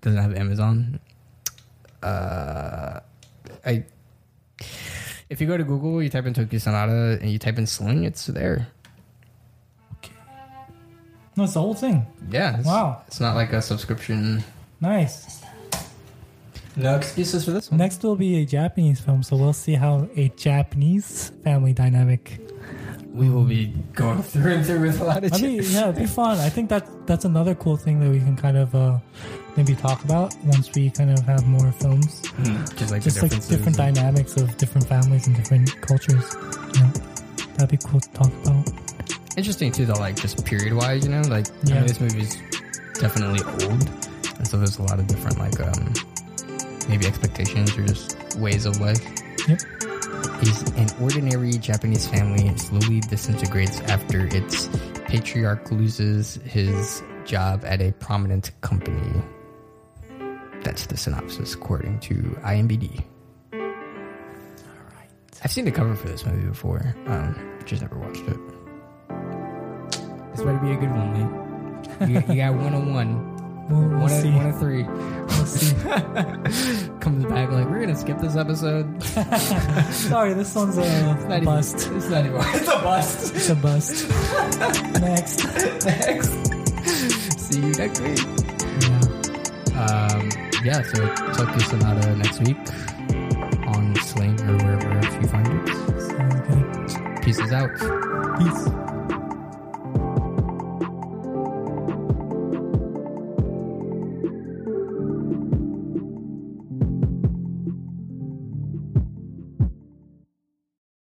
doesn't have Amazon, uh, I. If you go to Google, you type in Tokyo Sonata and you type in Sling, it's there. No, it's the whole thing. Yeah. It's, Wow. It's not like a subscription. Nice. No excuses for this one. Next will be a Japanese film, so we'll see how a Japanese family dynamic. We will be going through and through with a lot of I mean, yeah, it'd be fun. I think that that's another cool thing that we can kind of uh, maybe talk about once we kind of have more films. just like Just the like differences. different dynamics of different families and different cultures. Yeah, that'd be cool to talk about. Interesting too, though. Like just period wise, you know, like I Yeah. mean, this movie's definitely old, and so there's a lot of different like um maybe expectations or just ways of life. Yep. Is an ordinary Japanese family slowly disintegrates after its patriarch loses his job at a prominent company. That's the synopsis according to IMDb. All right. I've seen the cover for this movie before, um, just never watched it. This better be a good one, man. You got, you got 101. We'll, we'll One, see. of, one of three. We'll see. Comes back like, we're going to skip this episode. Sorry, this one's a Not even- bust. It's not even. It's a bust. It's a bust. Next. Next. See you next week. Yeah. Um, yeah, so Tokyo Sonata next week on Sling or wherever else you find it. Sounds good. Pieces out. Peace.